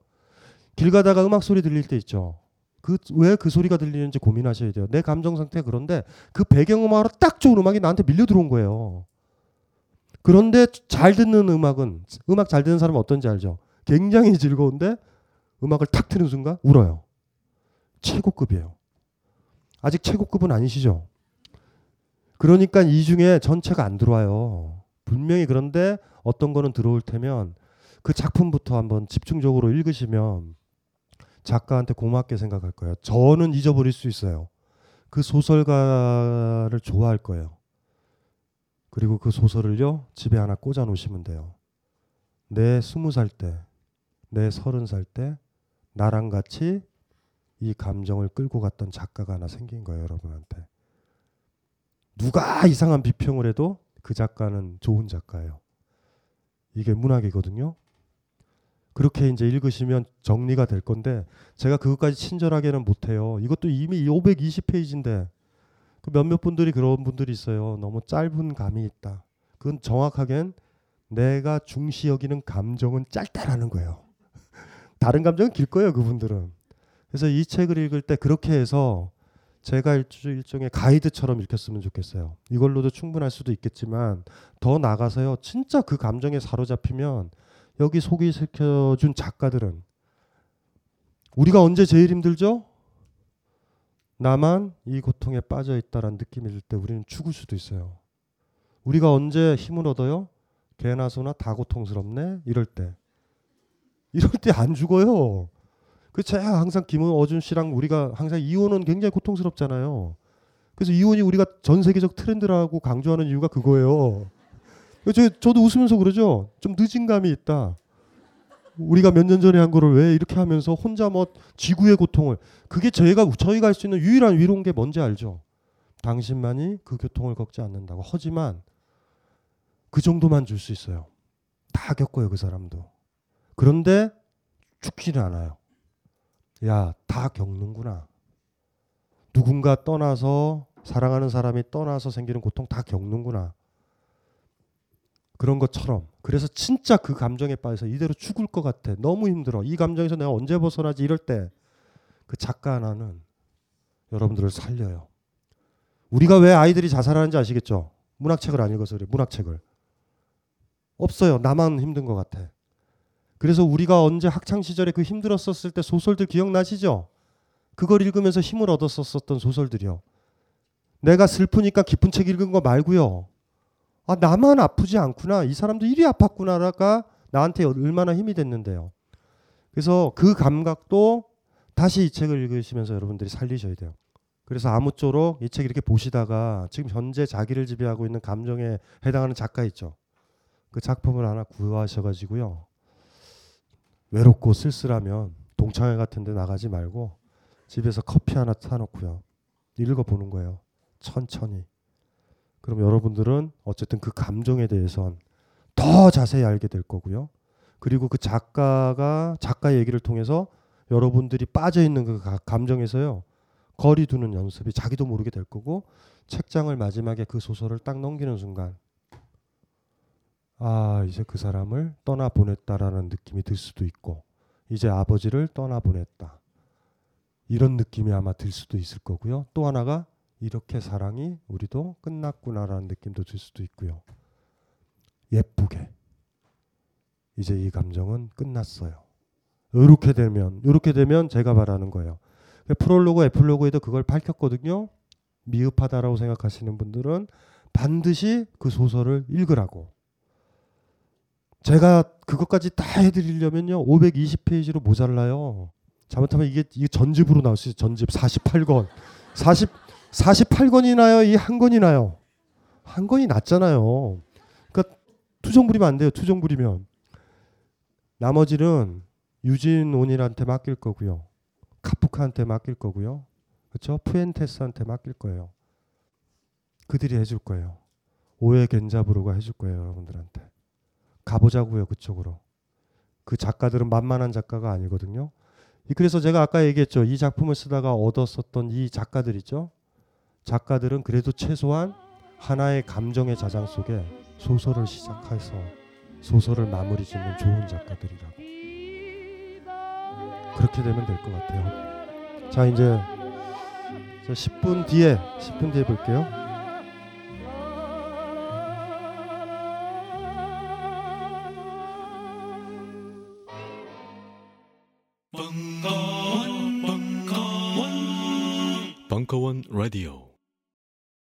길 가다가 음악 소리 들릴 때 있죠. 그 왜 그 소리가 들리는지 고민하셔야 돼요. 내 감정 상태 그런데 그 배경 음악으로 딱 좋은 음악이 나한테 밀려 들어온 거예요. 그런데 잘 듣는 음악은 음악 잘 듣는 사람은 어떤지 알죠? 굉장히 즐거운데 음악을 탁 트는 순간 울어요. 최고급이에요. 아직 최고급은 아니시죠? 그러니까 이 중에 전체가 안 들어와요. 분명히 그런데 어떤 거는 들어올 테면 그 작품부터 한번 집중적으로 읽으시면 작가한테 고맙게 생각할 거예요. 저는 잊어버릴 수 있어요. 그 소설가를 좋아할 거예요. 그리고 그 소설을요, 집에 하나 꽂아 놓으시면 돼요. 내 스무 살 때, 내 서른 살 때, 나랑 같이 이 감정을 끌고 갔던 작가가 하나 생긴 거예요, 여러분한테. 누가 이상한 비평을 해도 그 작가는 좋은 작가예요. 이게 문학이거든요. 그렇게 이제 읽으시면 정리가 될 건데 제가 그것까지 친절하게는 못해요. 이것도 이미 520페이지인데 그 몇몇 분들이 그런 분들이 있어요. 너무 짧은 감이 있다. 그건 정확하겐 내가 중시 여기는 감정은 짧다라는 거예요. 다른 감정은 길 거예요, 그분들은. 그래서 이 책을 읽을 때 그렇게 해서 제가 일종의 가이드처럼 읽혔으면 좋겠어요. 이걸로도 충분할 수도 있겠지만 더 나가서요. 진짜 그 감정에 사로잡히면 여기 소개시켜준 작가들은 우리가 언제 제일 힘들죠? 나만 이 고통에 빠져 있다라는 느낌이 들 때 우리는 죽을 수도 있어요. 우리가 언제 힘을 얻어요? 개나 소나 다 고통스럽네 이럴 때 이럴 때 안 죽어요. 그 제가 항상 김어준 씨랑 우리가 항상 이혼은 굉장히 고통스럽잖아요. 그래서 이혼이 우리가 전 세계적 트렌드라고 강조하는 이유가 그거예요. 저, 저도 웃으면서 그러죠. 좀 늦은 감이 있다. 우리가 몇 년 전에 한 거를 왜 이렇게 하면서 혼자 뭐 지구의 고통을 그게 저희가 저희가 할 수 있는 유일한 위로인 게 뭔지 알죠? 당신만이 그 고통을 겪지 않는다고. 하지만 그 정도만 줄 수 있어요. 다 겪어요, 그 사람도. 그런데 죽지는 않아요. 야, 다 겪는구나. 누군가 떠나서 사랑하는 사람이 떠나서 생기는 고통 다 겪는구나. 그런 것처럼 그래서 진짜 그 감정에 빠져서 이대로 죽을 것 같아. 너무 힘들어. 이 감정에서 내가 언제 벗어나지 이럴 때 그 작가 하나는 여러분들을 살려요. 우리가 왜 아이들이 자살하는지 아시겠죠? 문학책을 안 읽어서 그래. 문학책을. 없어요. 나만 힘든 것 같아. 그래서 우리가 언제 학창 시절에 그 힘들었었을 때 소설들 기억나시죠? 그걸 읽으면서 힘을 얻었었던 소설들이요. 내가 슬프니까 깊은 책 읽은 거 말고요. 아 나만 아프지 않구나. 이 사람도 이리 아팠구나가 나한테 얼마나 힘이 됐는데요. 그래서 그 감각도 다시 이 책을 읽으시면서 여러분들이 살리셔야 돼요. 그래서 아무쪼록 이 책 이렇게 보시다가 지금 현재 자기를 지배하고 있는 감정에 해당하는 작가 있죠. 그 작품을 하나 구하셔가지고요. 외롭고 쓸쓸하면 동창회 같은 데 나가지 말고 집에서 커피 하나 사놓고요. 읽어보는 거예요. 천천히. 그럼 여러분들은 어쨌든 그 감정에 대해선 더 자세히 알게 될 거고요. 그리고 그 작가가 작가 얘기를 통해서 여러분들이 빠져 있는 그 감정에서요. 거리 두는 연습이 자기도 모르게 될 거고 책장을 마지막에 그 소설을 딱 넘기는 순간 아, 이제 그 사람을 떠나 보냈다라는 느낌이 들 수도 있고, 이제 아버지를 떠나 보냈다. 이런 느낌이 아마 들 수도 있을 거고요. 또 하나가 이렇게 사랑이 우리도 끝났구나라는 느낌도 들 수도 있고요. 예쁘게. 이제 이 감정은 끝났어요. 이렇게 되면, 이렇게 되면 제가 말하는 거예요. 프롤로그, 에플로그에도 그걸 밝혔거든요. 미흡하다라고 생각하시는 분들은 반드시 그 소설을 읽으라고. 제가 그것까지 다 해드리려면요 520페이지로 모자라요. 잘못하면 이게 이게 전집으로 나올 수 있어요. 전집 48권, 40 48권이 나요. 이 한 권이 나요. 한 권이 낫잖아요. 그러니까 투정 부리면 안 돼요. 투정 부리면 나머지는 유진온일한테 맡길 거고요. 카프카한테 맡길 거고요. 그렇죠? 푸엔테스한테 맡길 거예요. 그들이 해줄 거예요. 오해 겐자브로가 해줄 거예요, 여러분들한테. 가보자고요 그쪽으로. 그 작가들은 만만한 작가가 아니거든요. 그래서 제가 아까 얘기했죠. 이 작품을 쓰다가 얻었었던 이 작가들 있죠. 작가들은 그래도 최소한 하나의 감정의 자장 속에 소설을 시작해서 소설을 마무리 짓는 좋은 작가들이라고 그렇게 되면 될 것 같아요. 자 이제 10분 뒤에 10분 뒤에 볼게요. 벙커원 라디오